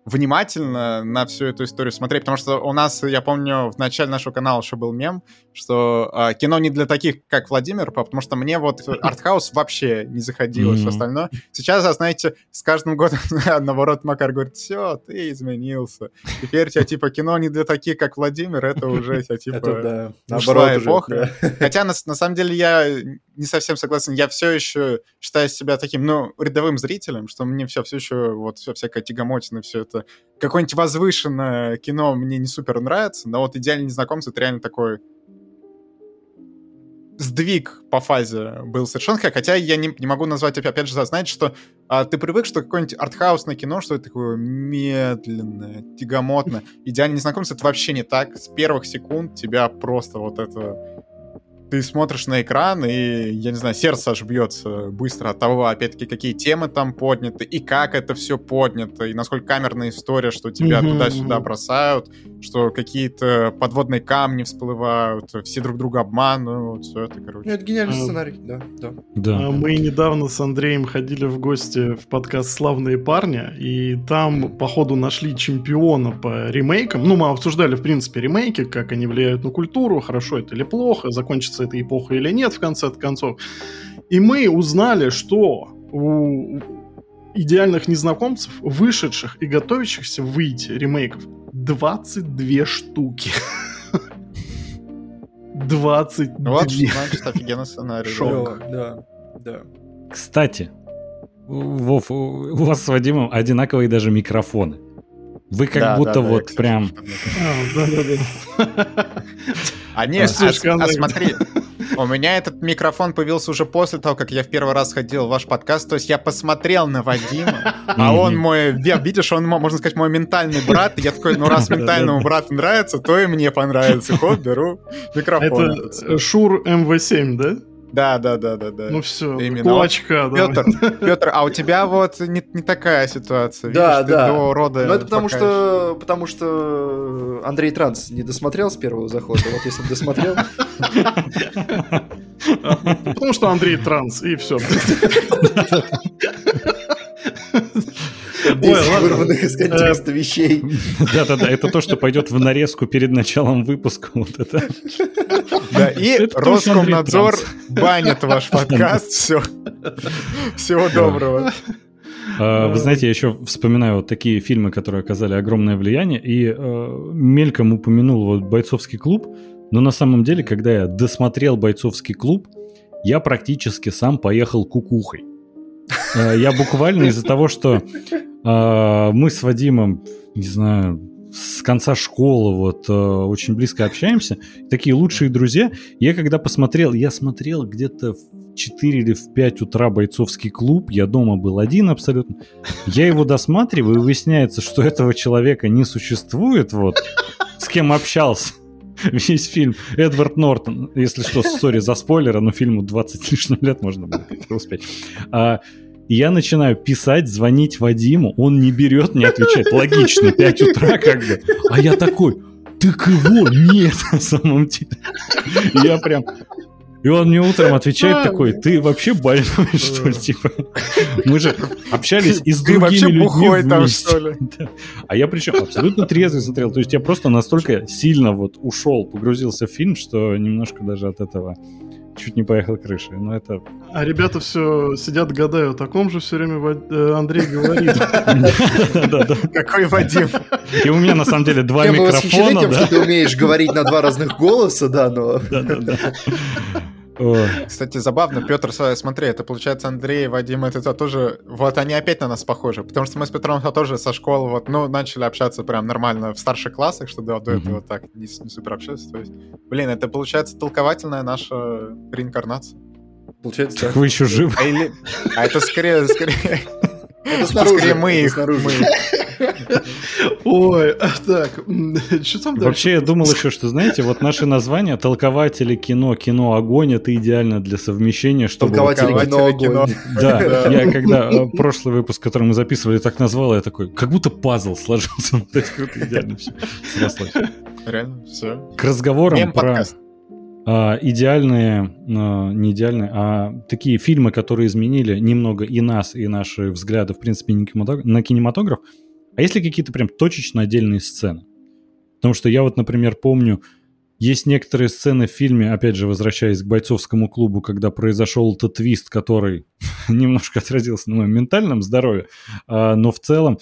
внимательно на всю эту историю смотреть, потому что у нас, я помню, в начале нашего канала еще был мем, что э, кино не для таких, как Владимир, потому что мне вот *laughs* артхаус вообще не заходило, mm-hmm. все остальное. Сейчас, знаете, с каждым годом, *laughs* наоборот, Макар говорит, все, ты изменился. Теперь тебя, типа, кино не для таких, как Владимир, это уже, тебя, типа, это, да. ушла эпоха. Уже, да. Хотя, на, на самом деле, я не совсем согласен. Я все еще считаю себя таким, ну, рядовым зрителем, что мне все, все еще, вот, все всякая тягомотина, все это что какое-нибудь возвышенное кино мне не супер нравится, но вот «Идеальный незнакомец» — это реально такой сдвиг по фазе был совершен, хотя я не, не могу назвать, опять же, знаете, что а, ты привык, что какое-нибудь артхаусное кино, что это такое медленное, тягомотное. «Идеальный незнакомец» — это вообще не так. С первых секунд тебя просто вот это ты смотришь на экран, и, я не знаю, сердце аж бьется быстро от того, опять-таки, какие темы там подняты, и как это все поднято, и насколько камерная история, что тебя mm-hmm. туда-сюда бросают, что какие-то подводные камни всплывают, все друг друга обманывают, все это, короче. Ну, это гениальный а, сценарий, да, да. да. А мы недавно с Андреем ходили в гости в подкаст «Славные парни», и там, походу, нашли чемпиона по ремейкам. Ну, мы обсуждали, в принципе, ремейки, как они влияют на культуру, хорошо это или плохо, закончится закончится эта эпоха или нет, в конце концов. И мы узнали, что у идеальных незнакомцев, вышедших и готовящихся выйти ремейков, 22 штуки. 22. Вот, значит, офигенный сценарий. Шок. Да, да. Кстати, Вов, у вас с Вадимом одинаковые даже микрофоны. Вы как да, будто да, вот да, прям... А нет, а, а, а смотри, у меня этот микрофон появился уже после того, как я в первый раз ходил в ваш подкаст. То есть я посмотрел на Вадима, а он мой, видишь, он, можно сказать, мой ментальный брат. я такой, ну раз *laughs* ментальному брату нравится, то и мне понравится. Хоп, беру микрофон. Это Шур МВ7, да? Да, да, да, да, да. Ну все, Именно. кулачка. Петр, Петр, а у тебя вот не, не такая ситуация. Да, Видишь, да. до рода. Ну это потому что, потому что Андрей Транс не досмотрел с первого захода. Вот если бы досмотрел. Потому что Андрей Транс, и все. *laughs* 10 вырванных из контекста вещей. Да-да-да, это то, что пойдет в нарезку перед началом выпуска. Вот это. Да, и Роскомнадзор банит ваш подкаст. Все. Всего доброго. А, вы знаете, я еще вспоминаю вот такие фильмы, которые оказали огромное влияние, и э, мельком упомянул вот «Бойцовский клуб», но на самом деле, когда я досмотрел «Бойцовский клуб», я практически сам поехал кукухой. Э, я буквально из-за того, что э, мы с Вадимом, не знаю, с конца школы вот э, очень близко общаемся, такие лучшие друзья. Я когда посмотрел, я смотрел где-то в 4 или в 5 утра бойцовский клуб, я дома был один абсолютно. Я его досматриваю, и выясняется, что этого человека не существует, вот, с кем общался весь фильм. Эдвард Нортон, если что, сори за спойлера, но фильму 20 лишним лет можно было успеть. А, и я начинаю писать, звонить Вадиму, он не берет, не отвечает. Логично, 5 утра как бы. А я такой, так его нет на самом деле. Я прям... И он мне утром отвечает такой, ты вообще больной, что ли, типа? Мы же общались и с другими людьми там, что ли? А я причем абсолютно трезвый смотрел. То есть я просто настолько сильно вот ушел, погрузился в фильм, что немножко даже от этого чуть не поехал крышей. Но это... А ребята все сидят, гадают, о таком же все время э, Андрей говорит. Какой Вадим? И у меня на самом деле два микрофона. Я что ты умеешь говорить на два разных голоса, да, но... Кстати, забавно, Петр, смотри, это получается Андрей и Вадим, это тоже, вот они опять на нас похожи, потому что мы с Петром тоже со школы вот, ну, начали общаться прям нормально в старших классах, что до, до этого так не, не супер общались, то есть, блин, это получается толковательная наша реинкарнация. Получается так. Вы еще живы? А, или... а это скорее, скорее... Это снаружи. Мы их. *laughs* Ой, так, что там дальше? Вообще, я думал еще, что, знаете, вот наши названия «Толкователи кино», «Кино Огонь» — это идеально для совмещения, чтобы... Толкователи кино Огонь. *laughs* Да, я когда э, прошлый выпуск, который мы записывали, так назвал, я такой, как будто пазл сложился. *laughs* Вот идеально все. Реально, все. К разговорам про а, идеальные, а, не идеальные, а такие фильмы, которые изменили немного и нас, и наши взгляды, в принципе, на кинематограф. А есть ли какие-то прям точечно отдельные сцены? Потому что я вот, например, помню, есть некоторые сцены в фильме, опять же, возвращаясь к бойцовскому клубу, когда произошел этот твист, который *laughs* немножко отразился на моем ментальном здоровье, а, но в целом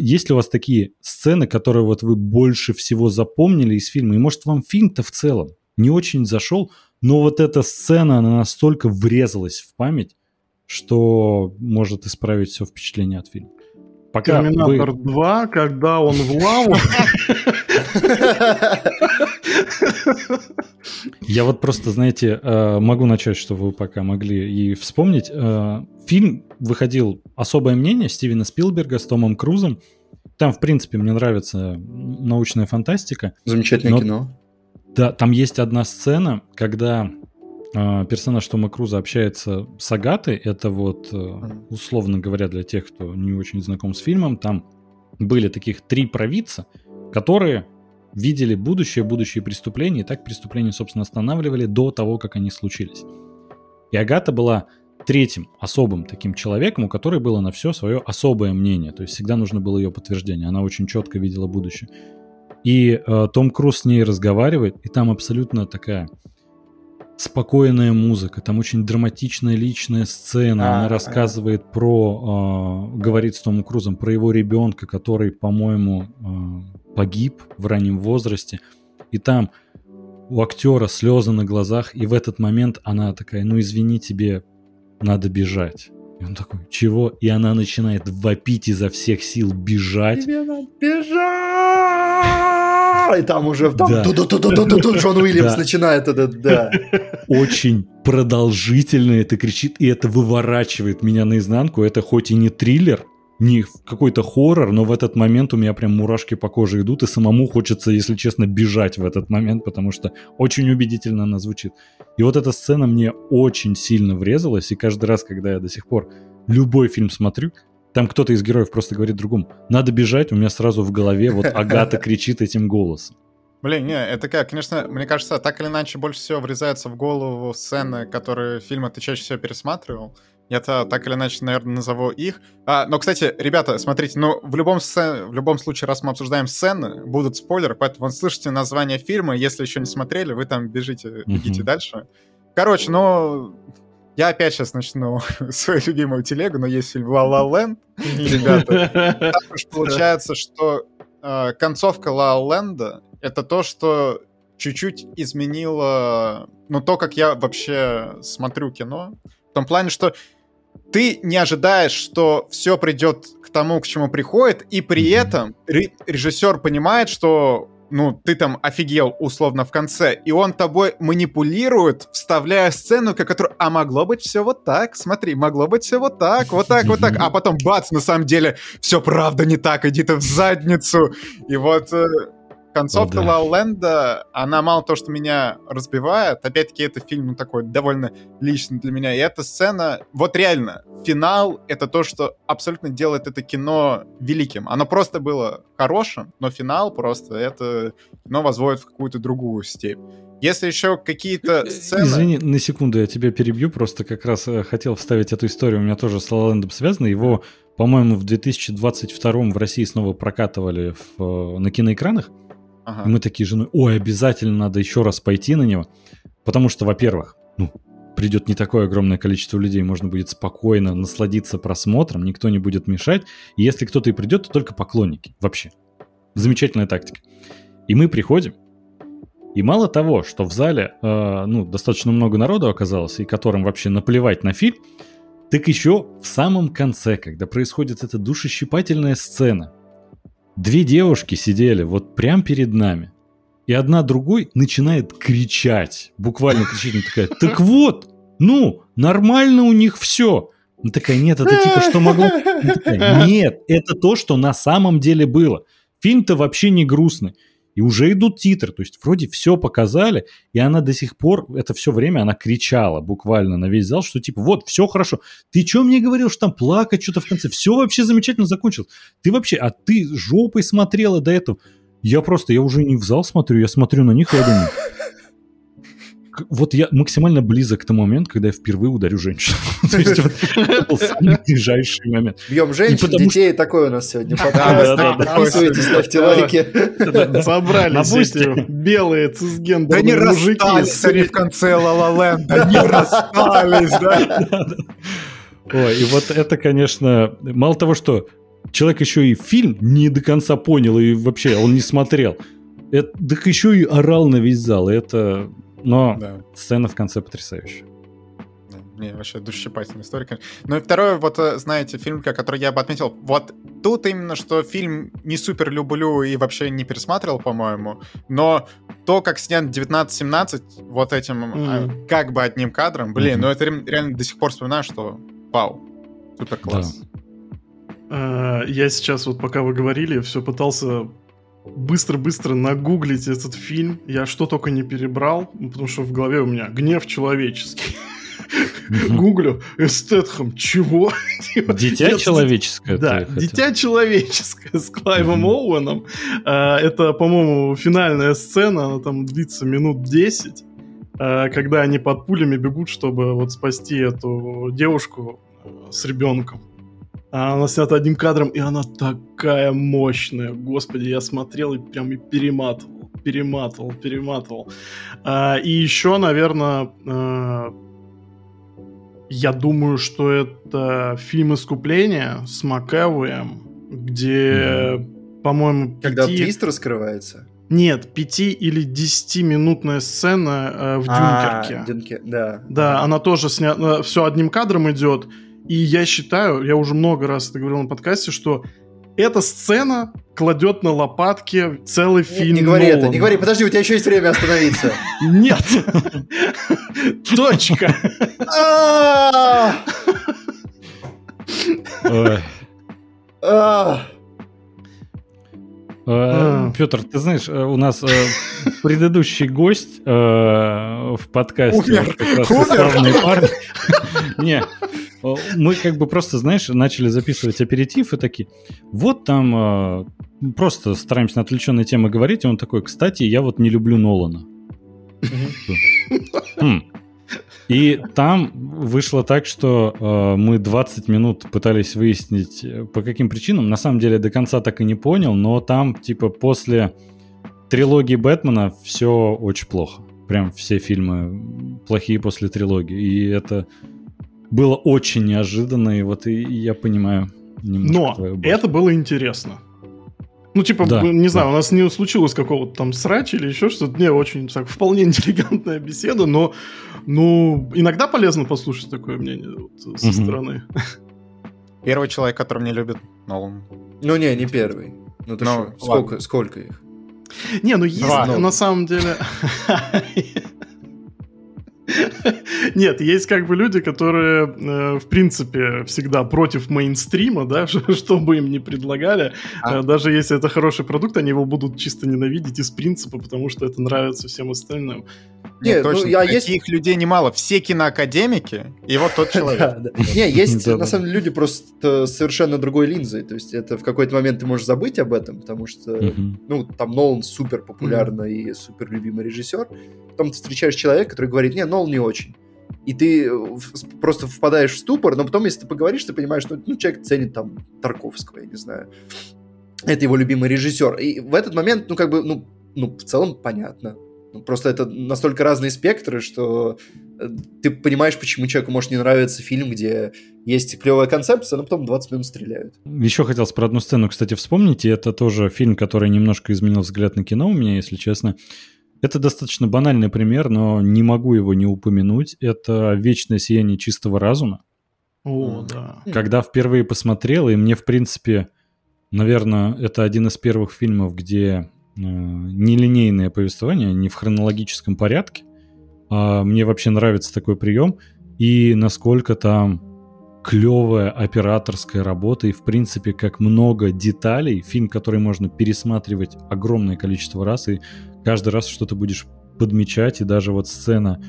есть ли у вас такие сцены, которые вот вы больше всего запомнили из фильма? И может вам фильм-то в целом не очень зашел, но вот эта сцена, она настолько врезалась в память, что может исправить все впечатление от фильма. Пока Терминатор вы... 2, когда он в лаву. Я вот просто, знаете, э, могу начать, что вы пока могли и вспомнить. Э, фильм выходил «Особое мнение» Стивена Спилберга с Томом Крузом. Там, в принципе, мне нравится научная фантастика. Замечательное но... кино. Да, там есть одна сцена, когда э, персонаж Тома Круза общается с Агатой. Это вот, э, условно говоря, для тех, кто не очень знаком с фильмом, там были таких три провидца, которые видели будущее, будущие преступления, и так преступления, собственно, останавливали до того, как они случились. И Агата была третьим особым таким человеком, у которой было на все свое особое мнение. То есть всегда нужно было ее подтверждение. Она очень четко видела будущее. И э, Том Круз с ней разговаривает, и там абсолютно такая спокойная музыка, там очень драматичная личная сцена. А, Она рассказывает а. про, э, говорит с Томом Крузом про его ребенка, который, по-моему, э, погиб в раннем возрасте. И там у актера слезы на глазах, и в этот момент она такая, ну извини, тебе надо бежать. И он такой, чего? И она начинает вопить изо всех сил, бежать. Тебе надо бежать! И там уже там да. Джон Уильямс начинает это, да. Очень продолжительно это кричит, и это выворачивает меня наизнанку. Это хоть и не триллер, не какой-то хоррор, но в этот момент у меня прям мурашки по коже идут, и самому хочется, если честно, бежать в этот момент, потому что очень убедительно она звучит. И вот эта сцена мне очень сильно врезалась, и каждый раз, когда я до сих пор любой фильм смотрю, там кто-то из героев просто говорит другому, надо бежать, у меня сразу в голове вот *laughs* Агата кричит этим голосом. Блин, не, это как, конечно, мне кажется, так или иначе больше всего врезается в голову сцены, которые фильмы ты чаще всего пересматривал. Я-то так или иначе, наверное, назову их. А, но, кстати, ребята, смотрите, ну, в любом, сцен... в любом случае, раз мы обсуждаем сцены, будут спойлеры, поэтому вы слышите название фильма, если еще не смотрели, вы там бежите, бегите mm-hmm. дальше. Короче, ну, Я опять сейчас начну *laughs* свою любимую телегу, но есть фильм «Ла Ла Ленд». Ребята, *laughs* так уж получается, что э, концовка «Ла Ленда» — это то, что чуть-чуть изменило, ну, то, как я вообще смотрю кино. В том плане, что ты не ожидаешь, что все придет к тому, к чему приходит, и при этом режиссер понимает, что ну, ты там офигел условно в конце, и он тобой манипулирует, вставляя сцену, которую, а могло быть все вот так, смотри, могло быть все вот так, вот так, вот так, а потом бац, на самом деле, все правда не так, иди ты в задницу. И вот э, концовка да. Ленда, она мало того, что меня разбивает, опять-таки это фильм ну, такой довольно личный для меня, и эта сцена, вот реально, финал — это то, что абсолютно делает это кино великим. Оно просто было хорошим, но финал просто это кино возводит в какую-то другую степь. Если еще какие-то э, сцены... Извини, на секунду я тебя перебью, просто как раз э, хотел вставить эту историю, у меня тоже с Лалендом связано. Его, по-моему, в 2022 в России снова прокатывали в, э, на киноэкранах. Ага. И мы такие женой, ой, обязательно надо еще раз пойти на него. Потому что, во-первых, ну, придет не такое огромное количество людей, можно будет спокойно насладиться просмотром, никто не будет мешать. И если кто-то и придет, то только поклонники. Вообще. Замечательная тактика. И мы приходим, и мало того, что в зале э, ну, достаточно много народу оказалось, и которым вообще наплевать на фильм, так еще в самом конце, когда происходит эта душещипательная сцена, Две девушки сидели вот прямо перед нами. И одна другой начинает кричать. Буквально кричать. Она такая, так вот, ну, нормально у них все. Она такая, нет, это типа что могло... *laughs* такая, нет, это то, что на самом деле было. Фильм-то вообще не грустный и уже идут титры, то есть вроде все показали, и она до сих пор, это все время она кричала буквально на весь зал, что типа вот, все хорошо, ты что мне говорил, что там плакать что-то в конце, все вообще замечательно закончилось, ты вообще, а ты жопой смотрела до этого, я просто, я уже не в зал смотрю, я смотрю на них, и я думаю, вот я максимально близок к тому моменту, когда я впервые ударю женщину. *laughs* То есть это был самый *laughs* ближайший момент. Бьем женщин, детей, такой у нас сегодня. Подписывайтесь, ставьте лайки. Собрались белые цисгендерные мужики. Да не расстались в конце ла ла *laughs* не расстались, да? Ой, и вот это, конечно, мало того, что человек еще и фильм не до конца понял, и вообще он не смотрел, это, так еще и орал на весь зал. Это но да. сцена в конце потрясающая. Не, вообще душесчипательная история. Ну и второй, вот, э, знаете, фильм, который я бы отметил, вот тут именно, что фильм не супер люблю и вообще не пересматривал, по-моему, но то, как снят 1917 вот этим mm-hmm. как бы одним кадром, блин, mm-hmm. ну это реально до сих пор вспоминаю, что вау, супер класс. Да. Э, я сейчас вот пока вы говорили, все пытался быстро-быстро нагуглить этот фильм. Я что только не перебрал, потому что в голове у меня гнев человеческий. Гуглю эстетхом. Чего? Дитя человеческое. Да, дитя человеческое с Клайвом Оуэном. А, это, по-моему, финальная сцена, она там длится минут 10, а, когда они под пулями бегут, чтобы вот спасти эту девушку с ребенком. А она снята одним кадром, и она такая мощная. Господи, я смотрел и прям и перематывал, перематывал, перематывал. А, и еще, наверное, а, я думаю, что это фильм «Искупление» с Макэвуем, где, mm-hmm. по-моему, Когда пяти... твист раскрывается? Нет, пяти или десятиминутная сцена э, в а, Дюнкерке. Дюнкер, да. Да, она тоже снята, все одним кадром идет. И я считаю, я уже много раз это говорил на подкасте, что эта сцена кладет на лопатки целый фильм. Не, не говори Нолана. это, не говори, подожди, у тебя еще есть время остановиться. Нет. *laughs* Точка. Э, Петр, ты знаешь, э, у нас э, предыдущий гость в подкасте славные парни. Не, мы как бы просто, знаешь, начали записывать аперитив и такие, вот там просто стараемся на отвлеченные темы говорить, и он такой, кстати, я вот не люблю Нолана. Хм. И там вышло так, что э, мы 20 минут пытались выяснить, э, по каким причинам. На самом деле до конца так и не понял, но там, типа, после трилогии Бэтмена все очень плохо. Прям все фильмы плохие после трилогии. И это было очень неожиданно, и вот и я понимаю Но это было интересно. Ну, типа, да, не знаю, да. у нас не случилось какого-то там срача или еще что-то. Не, очень так, вполне *laughs* интеллигентная беседа, но ну, иногда полезно послушать такое мнение вот, со угу. стороны. Первый человек, который мне любит Нолан. Ну, не, не первый. Ну, ты ну, сколько, сколько их? Не, ну есть Два. на самом деле... *laughs* *laughs* Нет, есть как бы люди, которые, э, в принципе, всегда против мейнстрима, да, *laughs* что бы им ни предлагали. А? Э, даже если это хороший продукт, они его будут чисто ненавидеть из принципа, потому что это нравится всем остальным. Нет, ну, точно. Ну, я Таких есть... людей немало. Все киноакадемики, и вот тот *laughs* человек. Не, есть, на самом деле, люди просто совершенно другой линзой. То есть это в какой-то момент ты можешь забыть об этом, потому что, ну, там Нолан супер популярный и супер любимый режиссер. Потом ты встречаешь человека, который говорит, не, Нолан не очень. И ты э, просто впадаешь в ступор, но потом, если ты поговоришь, ты понимаешь, что ну, человек ценит там Тарковского, я не знаю. Это его любимый режиссер. И в этот момент, ну, как бы, ну, ну в целом понятно ну, просто это настолько разные спектры, что э, ты понимаешь, почему человеку может не нравиться фильм, где есть клевая концепция, но потом 20 минут стреляют. Еще хотелось про одну сцену, кстати, вспомнить. И это тоже фильм, который немножко изменил взгляд на кино у меня, если честно. Это достаточно банальный пример, но не могу его не упомянуть. Это «Вечное сияние чистого разума». О, да. Когда впервые посмотрел, и мне, в принципе, наверное, это один из первых фильмов, где Э, нелинейное повествование, не в хронологическом порядке. А мне вообще нравится такой прием. И насколько там клевая операторская работа и, в принципе, как много деталей. Фильм, который можно пересматривать огромное количество раз, и каждый раз что-то будешь подмечать. И даже вот сцена,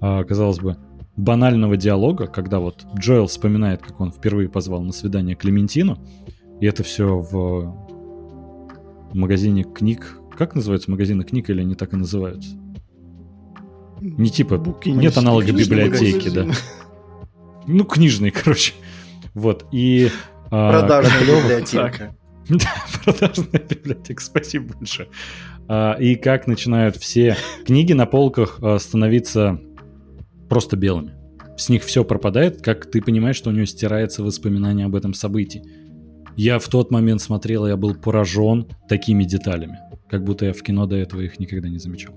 а, казалось бы, банального диалога, когда вот Джоэл вспоминает, как он впервые позвал на свидание Клементину, и это все в магазине книг. Как называются магазины книг или они так и называются? Не типа, Буки, нет аналога библиотеки, да. *laughs* Ну, книжный, короче. Вот, и... А, продажная библиотека. *laughs* Да, продажная библиотека, спасибо большое. А, и как начинают все книги на полках а, становиться просто белыми. С них все пропадает, как ты понимаешь, что у него стирается воспоминание об этом событии. Я в тот момент смотрел, я был поражен такими деталями, как будто я в кино до этого их никогда не замечал.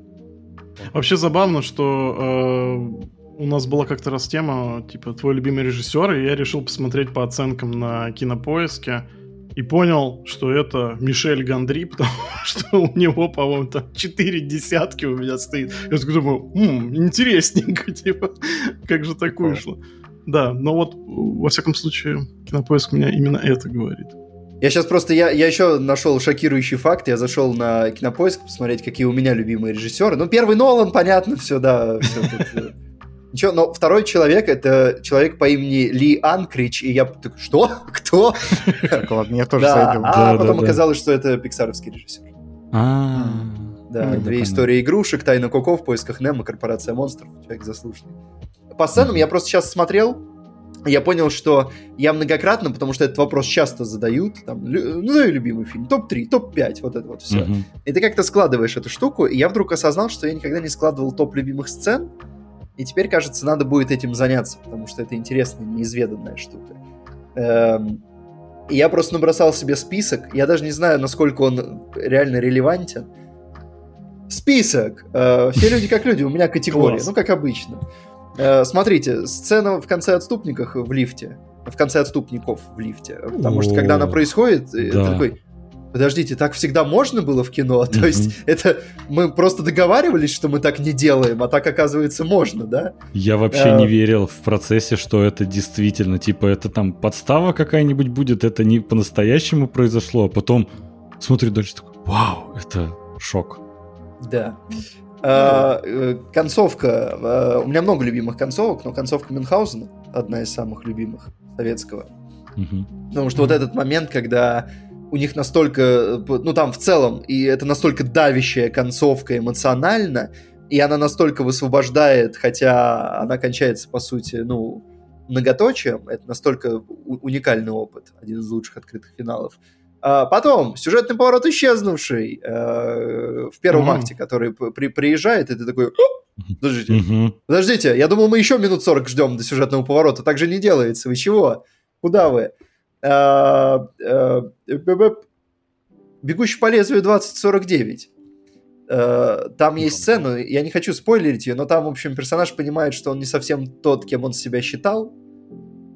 Вообще забавно, что э, у нас была как-то раз тема, типа, твой любимый режиссер, и я решил посмотреть по оценкам на кинопоиске и понял, что это Мишель Гандри, *laughs* потому что у него, по-моему, там четыре десятки у меня стоит. Я такой думаю, м-м, интересненько, *laughs* типа, как же так вышло. Да, но вот, во всяком случае, Кинопоиск меня именно это говорит. Я сейчас просто, я, я еще нашел шокирующий факт, я зашел на Кинопоиск посмотреть, какие у меня любимые режиссеры. Ну, первый Нолан, понятно, все, да, все Ничего, но второй человек это человек по имени Ли Анкрич, и я такой, что? *laughs* Кто? Так, ладно, я тоже зайду. А потом оказалось, что это пиксаровский режиссер. А, да, две истории игрушек, Тайна Коко в поисках Немо, Корпорация монстров, человек заслуженный по сценам я просто сейчас смотрел, я понял, что я многократно, потому что этот вопрос часто задают, там, назови любимый фильм, топ-3, топ-5, вот это вот все. Uh-huh. И ты как-то складываешь эту штуку, и я вдруг осознал, что я никогда не складывал топ любимых сцен, и теперь, кажется, надо будет этим заняться, потому что это интересная, неизведанная штука. Эм, и я просто набросал себе список, я даже не знаю, насколько он реально релевантен. Список! Э, все люди как люди, у меня категория, ну, как обычно. Э, смотрите, сцена в конце отступниках в лифте. В конце отступников в лифте. Потому что когда она происходит, э, да. ты такой. Подождите, так всегда можно было в кино? *laughs* То есть это мы просто договаривались, что мы так не делаем, а так оказывается можно, да? Я вообще не э, верил в процессе, что это действительно, типа, это там подстава какая-нибудь будет, это не по-настоящему произошло, а потом смотрю дальше такой, вау, это шок. Да. А, э, концовка. Э, у меня много любимых концовок, но концовка Мюнхгаузена одна из самых любимых советского. Потому что вот этот момент, когда у них настолько, ну там в целом, и это настолько давящая концовка эмоционально, и она настолько высвобождает, хотя она кончается, по сути, ну, многоточием, это настолько уникальный опыт, один из лучших открытых финалов. А потом, сюжетный поворот исчезнувший э, в первом Мгм. акте, который при- приезжает, и ты такой, «О, подождите, Мгм. подождите, я думал, мы еще минут 40 ждем до сюжетного поворота, так же не делается, вы чего? Куда вы? Э, б-б- Бегущий по лезвию 2049. Э, Там есть сцена, я не хочу спойлерить ее, но там, в общем, персонаж понимает, что он не совсем тот, кем он себя считал,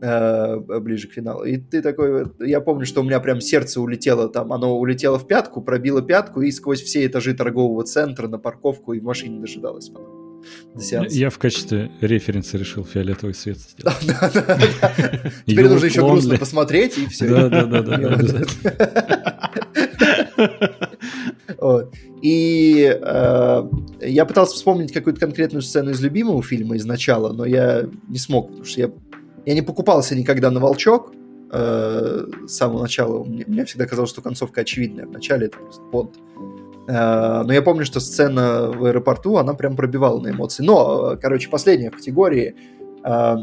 э, ближе к финалу. И ты такой, я помню, что у меня прям сердце улетело там, оно улетело в пятку, пробило пятку и сквозь все этажи торгового центра на парковку и в машине дожидалось потом. До сеанса. Я в качестве референса решил фиолетовый свет *laughs* сделать. *laughs* Теперь нужно еще грустно посмотреть, и все. Да, да, да, да, да, обязательно. *laughs* Вот. И э, я пытался вспомнить какую-то конкретную сцену из любимого фильма из начала, но я не смог, потому что я, я не покупался никогда на «Волчок» э, с самого начала. Мне, мне всегда казалось, что концовка очевидная. Вначале это просто понт. Э, но я помню, что сцена в аэропорту, она прям пробивала на эмоции. Но, э, короче, последняя в категории э,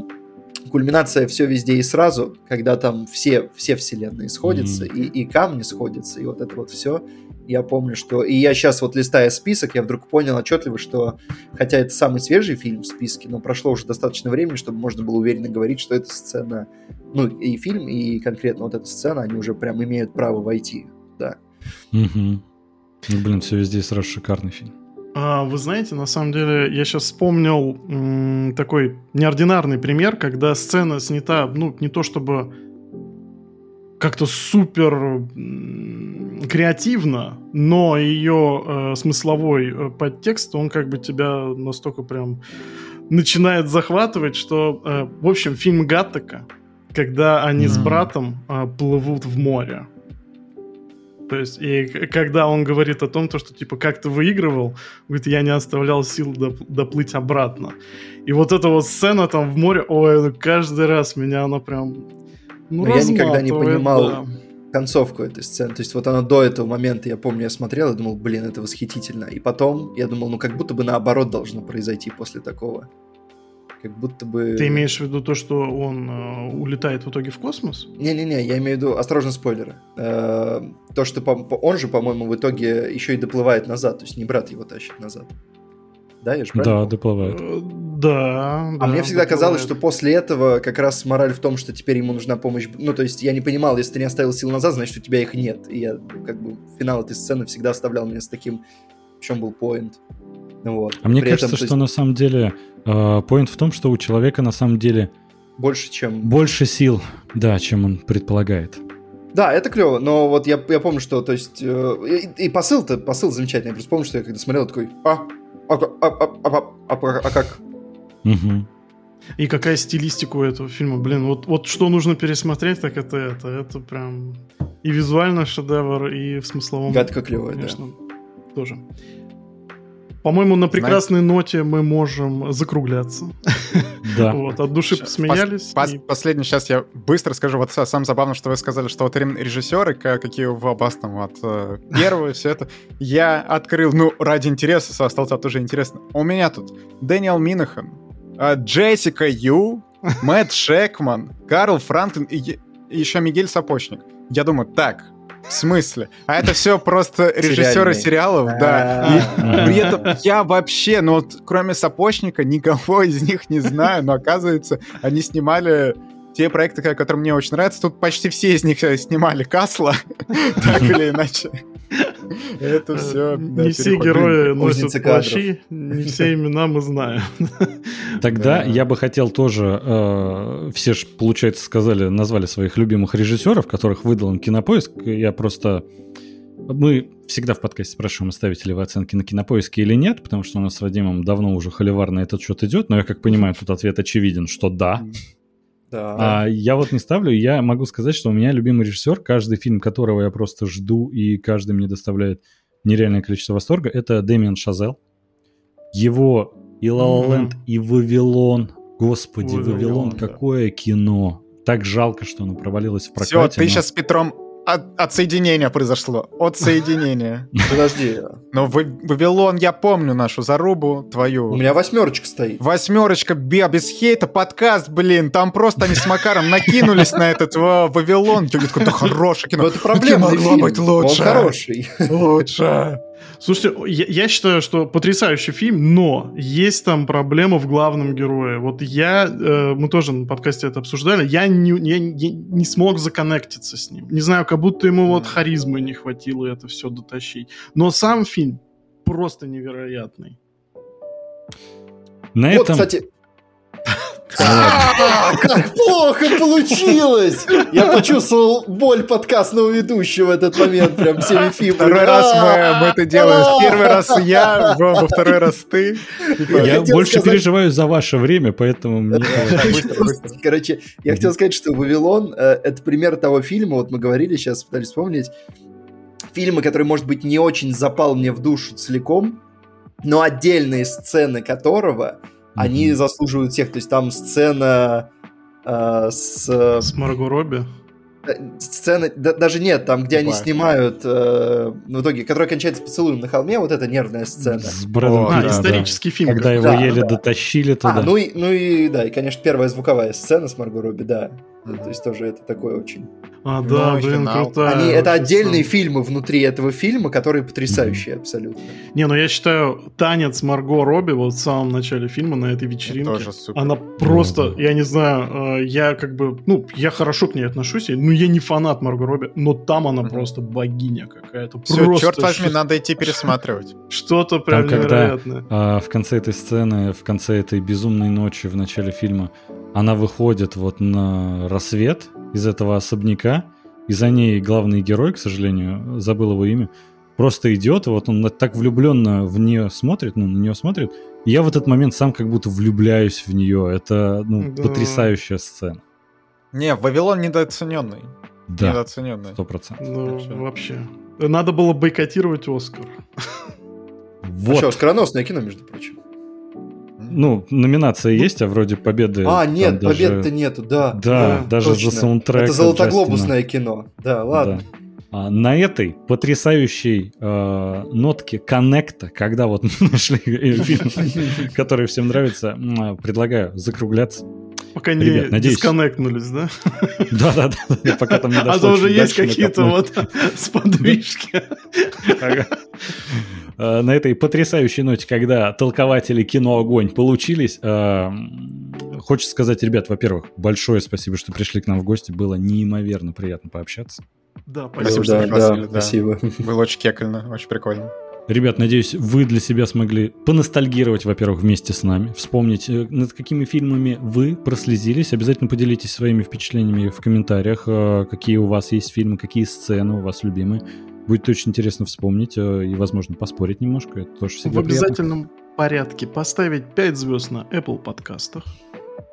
кульминация все везде и сразу, когда там все, все вселенные сходятся, Мгм. и, и камни сходятся, и вот это вот все. Я помню, что... И я сейчас вот листая список, я вдруг понял отчетливо, что хотя это самый свежий фильм в списке, но прошло уже достаточно времени, чтобы можно было уверенно говорить, что эта сцена... Ну, и фильм, и конкретно вот эта сцена, они уже прям имеют право войти. Да. Мгм. Ну, блин, все везде сразу шикарный фильм. А, вы знаете, на самом деле, я сейчас вспомнил м, такой неординарный пример, когда сцена снята, ну, не то чтобы как-то супер м, креативно, но ее э, смысловой э, подтекст, он как бы тебя настолько прям начинает захватывать, что, э, в общем, фильм Гаттека, когда они с Мгм. братом э, плывут в море. То есть, и когда он говорит о том, то, что, типа, как ты выигрывал, говорит, я не оставлял сил доп- доплыть обратно. И вот эта вот сцена там в море, ой, ну каждый раз меня она прям... Ну, Но я никогда не понимал, да. концовку этой сцены. То есть вот она до этого момента, я помню, я смотрел и думал, блин, это восхитительно. И потом я думал, ну как будто бы наоборот должно произойти после такого. Как будто бы... Ты имеешь в виду то, что он э, улетает в итоге в космос? Не-не-не, я имею в виду, осторожно, спойлеры. Э, То, что по- по- он же, по-моему, в итоге еще и доплывает назад, то есть не брат его тащит назад. Да, я же правильно Да, доплывает. Э, Да. А да, мне всегда казалось, доплывает. что после этого как раз мораль в том, что теперь ему нужна помощь. Ну, то есть я не понимал, если ты не оставил сил назад, значит, у тебя их нет. И я как бы финал этой сцены всегда оставлял меня с таким, в чем был поинт. Вот. А мне При кажется, этом, то что есть, на самом деле поинт в том, что у человека на самом деле больше, чем... больше сил, да, чем он предполагает. Да, это клево, но вот я, я помню, что, то есть, э, и, и посыл-то, посыл замечательный. Я просто помню, что я когда смотрел, такой, а, а, а, а, а, а, а, а, а как? Мгм. И какая стилистика у этого фильма, блин, вот, вот что нужно пересмотреть, так это это. Это прям и визуально шедевр, и в смысловом... Гадко клевое, да. конечно, тоже. По-моему, на прекрасной ноте мы можем закругляться. Да. *laughs* Вот, от души посмеялись. Пос- и- Последний, сейчас я быстро скажу. Вот сам забавно, что вы сказали, что вот именно режиссеры, ка- какие у вас там, вот э, первые, все это. Я открыл, ну, ради интереса, со столца тоже интересно. У меня тут Дэниел Минахан, э, Джессика Ю, *laughs* Мэтт Шекман, Карл Франклин и еще Мигель Сапочник. Я думаю, так, в смысле? А это все просто режиссеры сериалов, да. А, при этом я вообще, ну вот кроме Сапочника, никого из них не знаю, но оказывается, они снимали те проекты, ко- которые мне очень нравятся. Тут почти все из них э, снимали Касла, *laughs* так или иначе. Это Э, все. Не все герои носят плащи, не все имена мы знаем. Тогда Да. я бы хотел тоже, э, все же, получается, сказали, назвали своих любимых режиссеров, которых выдал им кинопоиск. Я просто... Мы всегда в подкасте спрашиваем, ставите ли вы оценки на кинопоиске или нет, потому что у нас с Вадимом давно уже холивар на этот счет идет, но я как понимаю, тут ответ очевиден, что да. Да. А я вот не ставлю, я могу сказать, что у меня любимый режиссер, каждый фильм которого я просто жду, и каждый мне доставляет нереальное количество восторга, это Дэмиан Шазел. Его и La La Land, Мгм. и Вавилон. Господи, Вавилон, Вавилон, да. какое кино. Так жалко, что оно провалилось в Все, прокате. ты но- сейчас с Петром от, от соединения произошло. От соединения. Подожди. Но Ва- Вавилон, я помню нашу зарубу твою. У меня восьмерочка стоит. Восьмерочка, бе- без хейта, подкаст, блин. Там просто они с Макаром накинулись на этот ва- Вавилон. Я такой, это хорошее кино. Но это проблемный могло быть лучше. Он хороший. Лучше. Слушайте, я, я считаю, что потрясающий фильм, но есть там проблема в главном герое. Вот я, э, мы тоже на подкасте это обсуждали, я не, я не, не смог законнектиться с ним. Не знаю, как будто ему вот харизмы не хватило это все дотащить. Но сам фильм просто невероятный. На Вот, этом... кстати... А, Как плохо получилось! Я почувствовал боль подкастного ведущего в этот момент, прям всеми фибрами. Второй раз мы, мы это делаем. А! Первый раз я, во второй раз ты. Типа, Я больше переживаю за ваше время, поэтому мне... Короче, я хотел сказать, что «Вавилон» э, — это пример того фильма, вот мы говорили, сейчас пытались вспомнить, фильмы, который, может быть, не очень запал мне в душу целиком, но отдельные сцены которого, они заслуживают всех. То есть там сцена э, с... С Марго Робби. э, Сцена, да- даже нет, там, где они Какая? снимают, э, в итоге, которая кончается поцелуем на холме, вот эта нервная сцена. С Брэдом О, А, да. исторический фильм. Когда его Да, еле да. дотащили туда. А, ну и, ну и, да, и, конечно, первая звуковая сцена с Марго Робби, да. Ну, То есть тоже это такое очень... А, Ну, да, и блин, финал. крутая. Они, это отдельные сцена. фильмы внутри этого фильма, которые потрясающие абсолютно. Не, ну я считаю, танец Марго Робби вот в самом начале фильма на этой вечеринке, Тоже супер. она просто, Ну, я не знаю, э, я как бы, ну, я хорошо к ней отношусь, ну, я не фанат Марго Робби, но там она Мгм. просто богиня какая-то. Все, просто черт возьми, что- надо идти пересматривать. *laughs* Что-то прям Там, когда- невероятное. А, в конце этой сцены, в конце этой безумной ночи в начале фильма, она выходит вот на рассвет из этого особняка, и за ней главный герой, к сожалению, забыл его имя, просто идет, и вот он так влюбленно в нее смотрит, ну, на нее смотрит, и я в этот момент сам как будто влюбляюсь в нее. Это, ну, Да. потрясающая сцена. Не, Вавилон недооцененный. Да, Недооцененный. сто процентов. Ну, Вообще. вообще. Надо было бойкотировать Оскар. Вот. Что, оскароносное кино, между прочим. Ну, номинация есть, а вроде победы... А, нет, даже- побед-то нету, да. Да, даже точно. за саундтрек. Это от золотоглобусное кино. Да, ладно. Да. А, на этой потрясающей э, нотке коннекта, когда вот *laughs* мы нашли фильм, *laughs* который всем нравится, предлагаю закругляться. Пока не Ребят, надеюсь- дисконнектнулись, да? Да-да-да, пока там не А дошло то уже есть какие-то вот сподвижки. Э, На этой потрясающей ноте, когда толкователи кино «Огонь» получились, э, хочется сказать, ребят, во-первых, большое спасибо, что пришли к нам в гости. Было неимоверно приятно пообщаться. Да, Спасибо, спасибо. что да, пригласили, да, да. спасибо. Было очень кекально, очень прикольно. Ребят, надеюсь, вы для себя смогли поностальгировать, во-первых, вместе с нами, вспомнить, э, над какими фильмами вы прослезились. Обязательно поделитесь своими впечатлениями в комментариях, э, какие у вас есть фильмы, какие сцены у вас любимые. Будет очень интересно вспомнить э, и, возможно, поспорить немножко. Это тоже В всегда приятно. обязательном порядке поставить 5 звезд на Apple подкастах.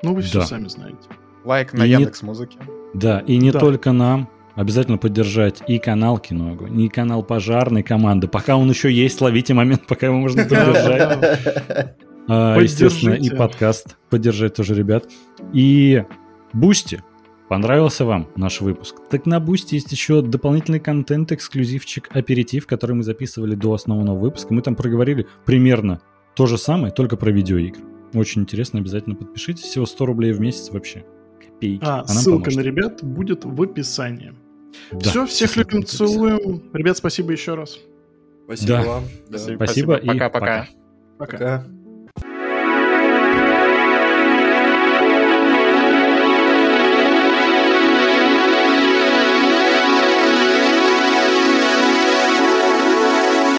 Ну, вы все Да. сами знаете. Лайк на И не- Яндекс Музыке. Да, и не Да. только нам. Обязательно поддержать и канал Кино Огонь, и канал пожарной команды. Пока он еще есть, ловите момент, пока его можно поддержать. *laughs* А, Естественно, и подкаст поддержать тоже, ребят. И Бусти. Понравился вам наш выпуск? Так на Бусти есть еще дополнительный контент, эксклюзивчик, аперитив, который мы записывали до основного выпуска. Мы там проговорили примерно то же самое, только про видеоигры. Очень интересно, обязательно подпишитесь. Всего 100 рублей в месяц вообще. Копейки. А, нам ссылка поможет. на ребят будет в описании. Да, Все, всех любим, целуем. Ребят, спасибо еще раз. Спасибо Да. вам. Да. Спасибо. Спасибо и Пока-пока. пока. Пока. Пока.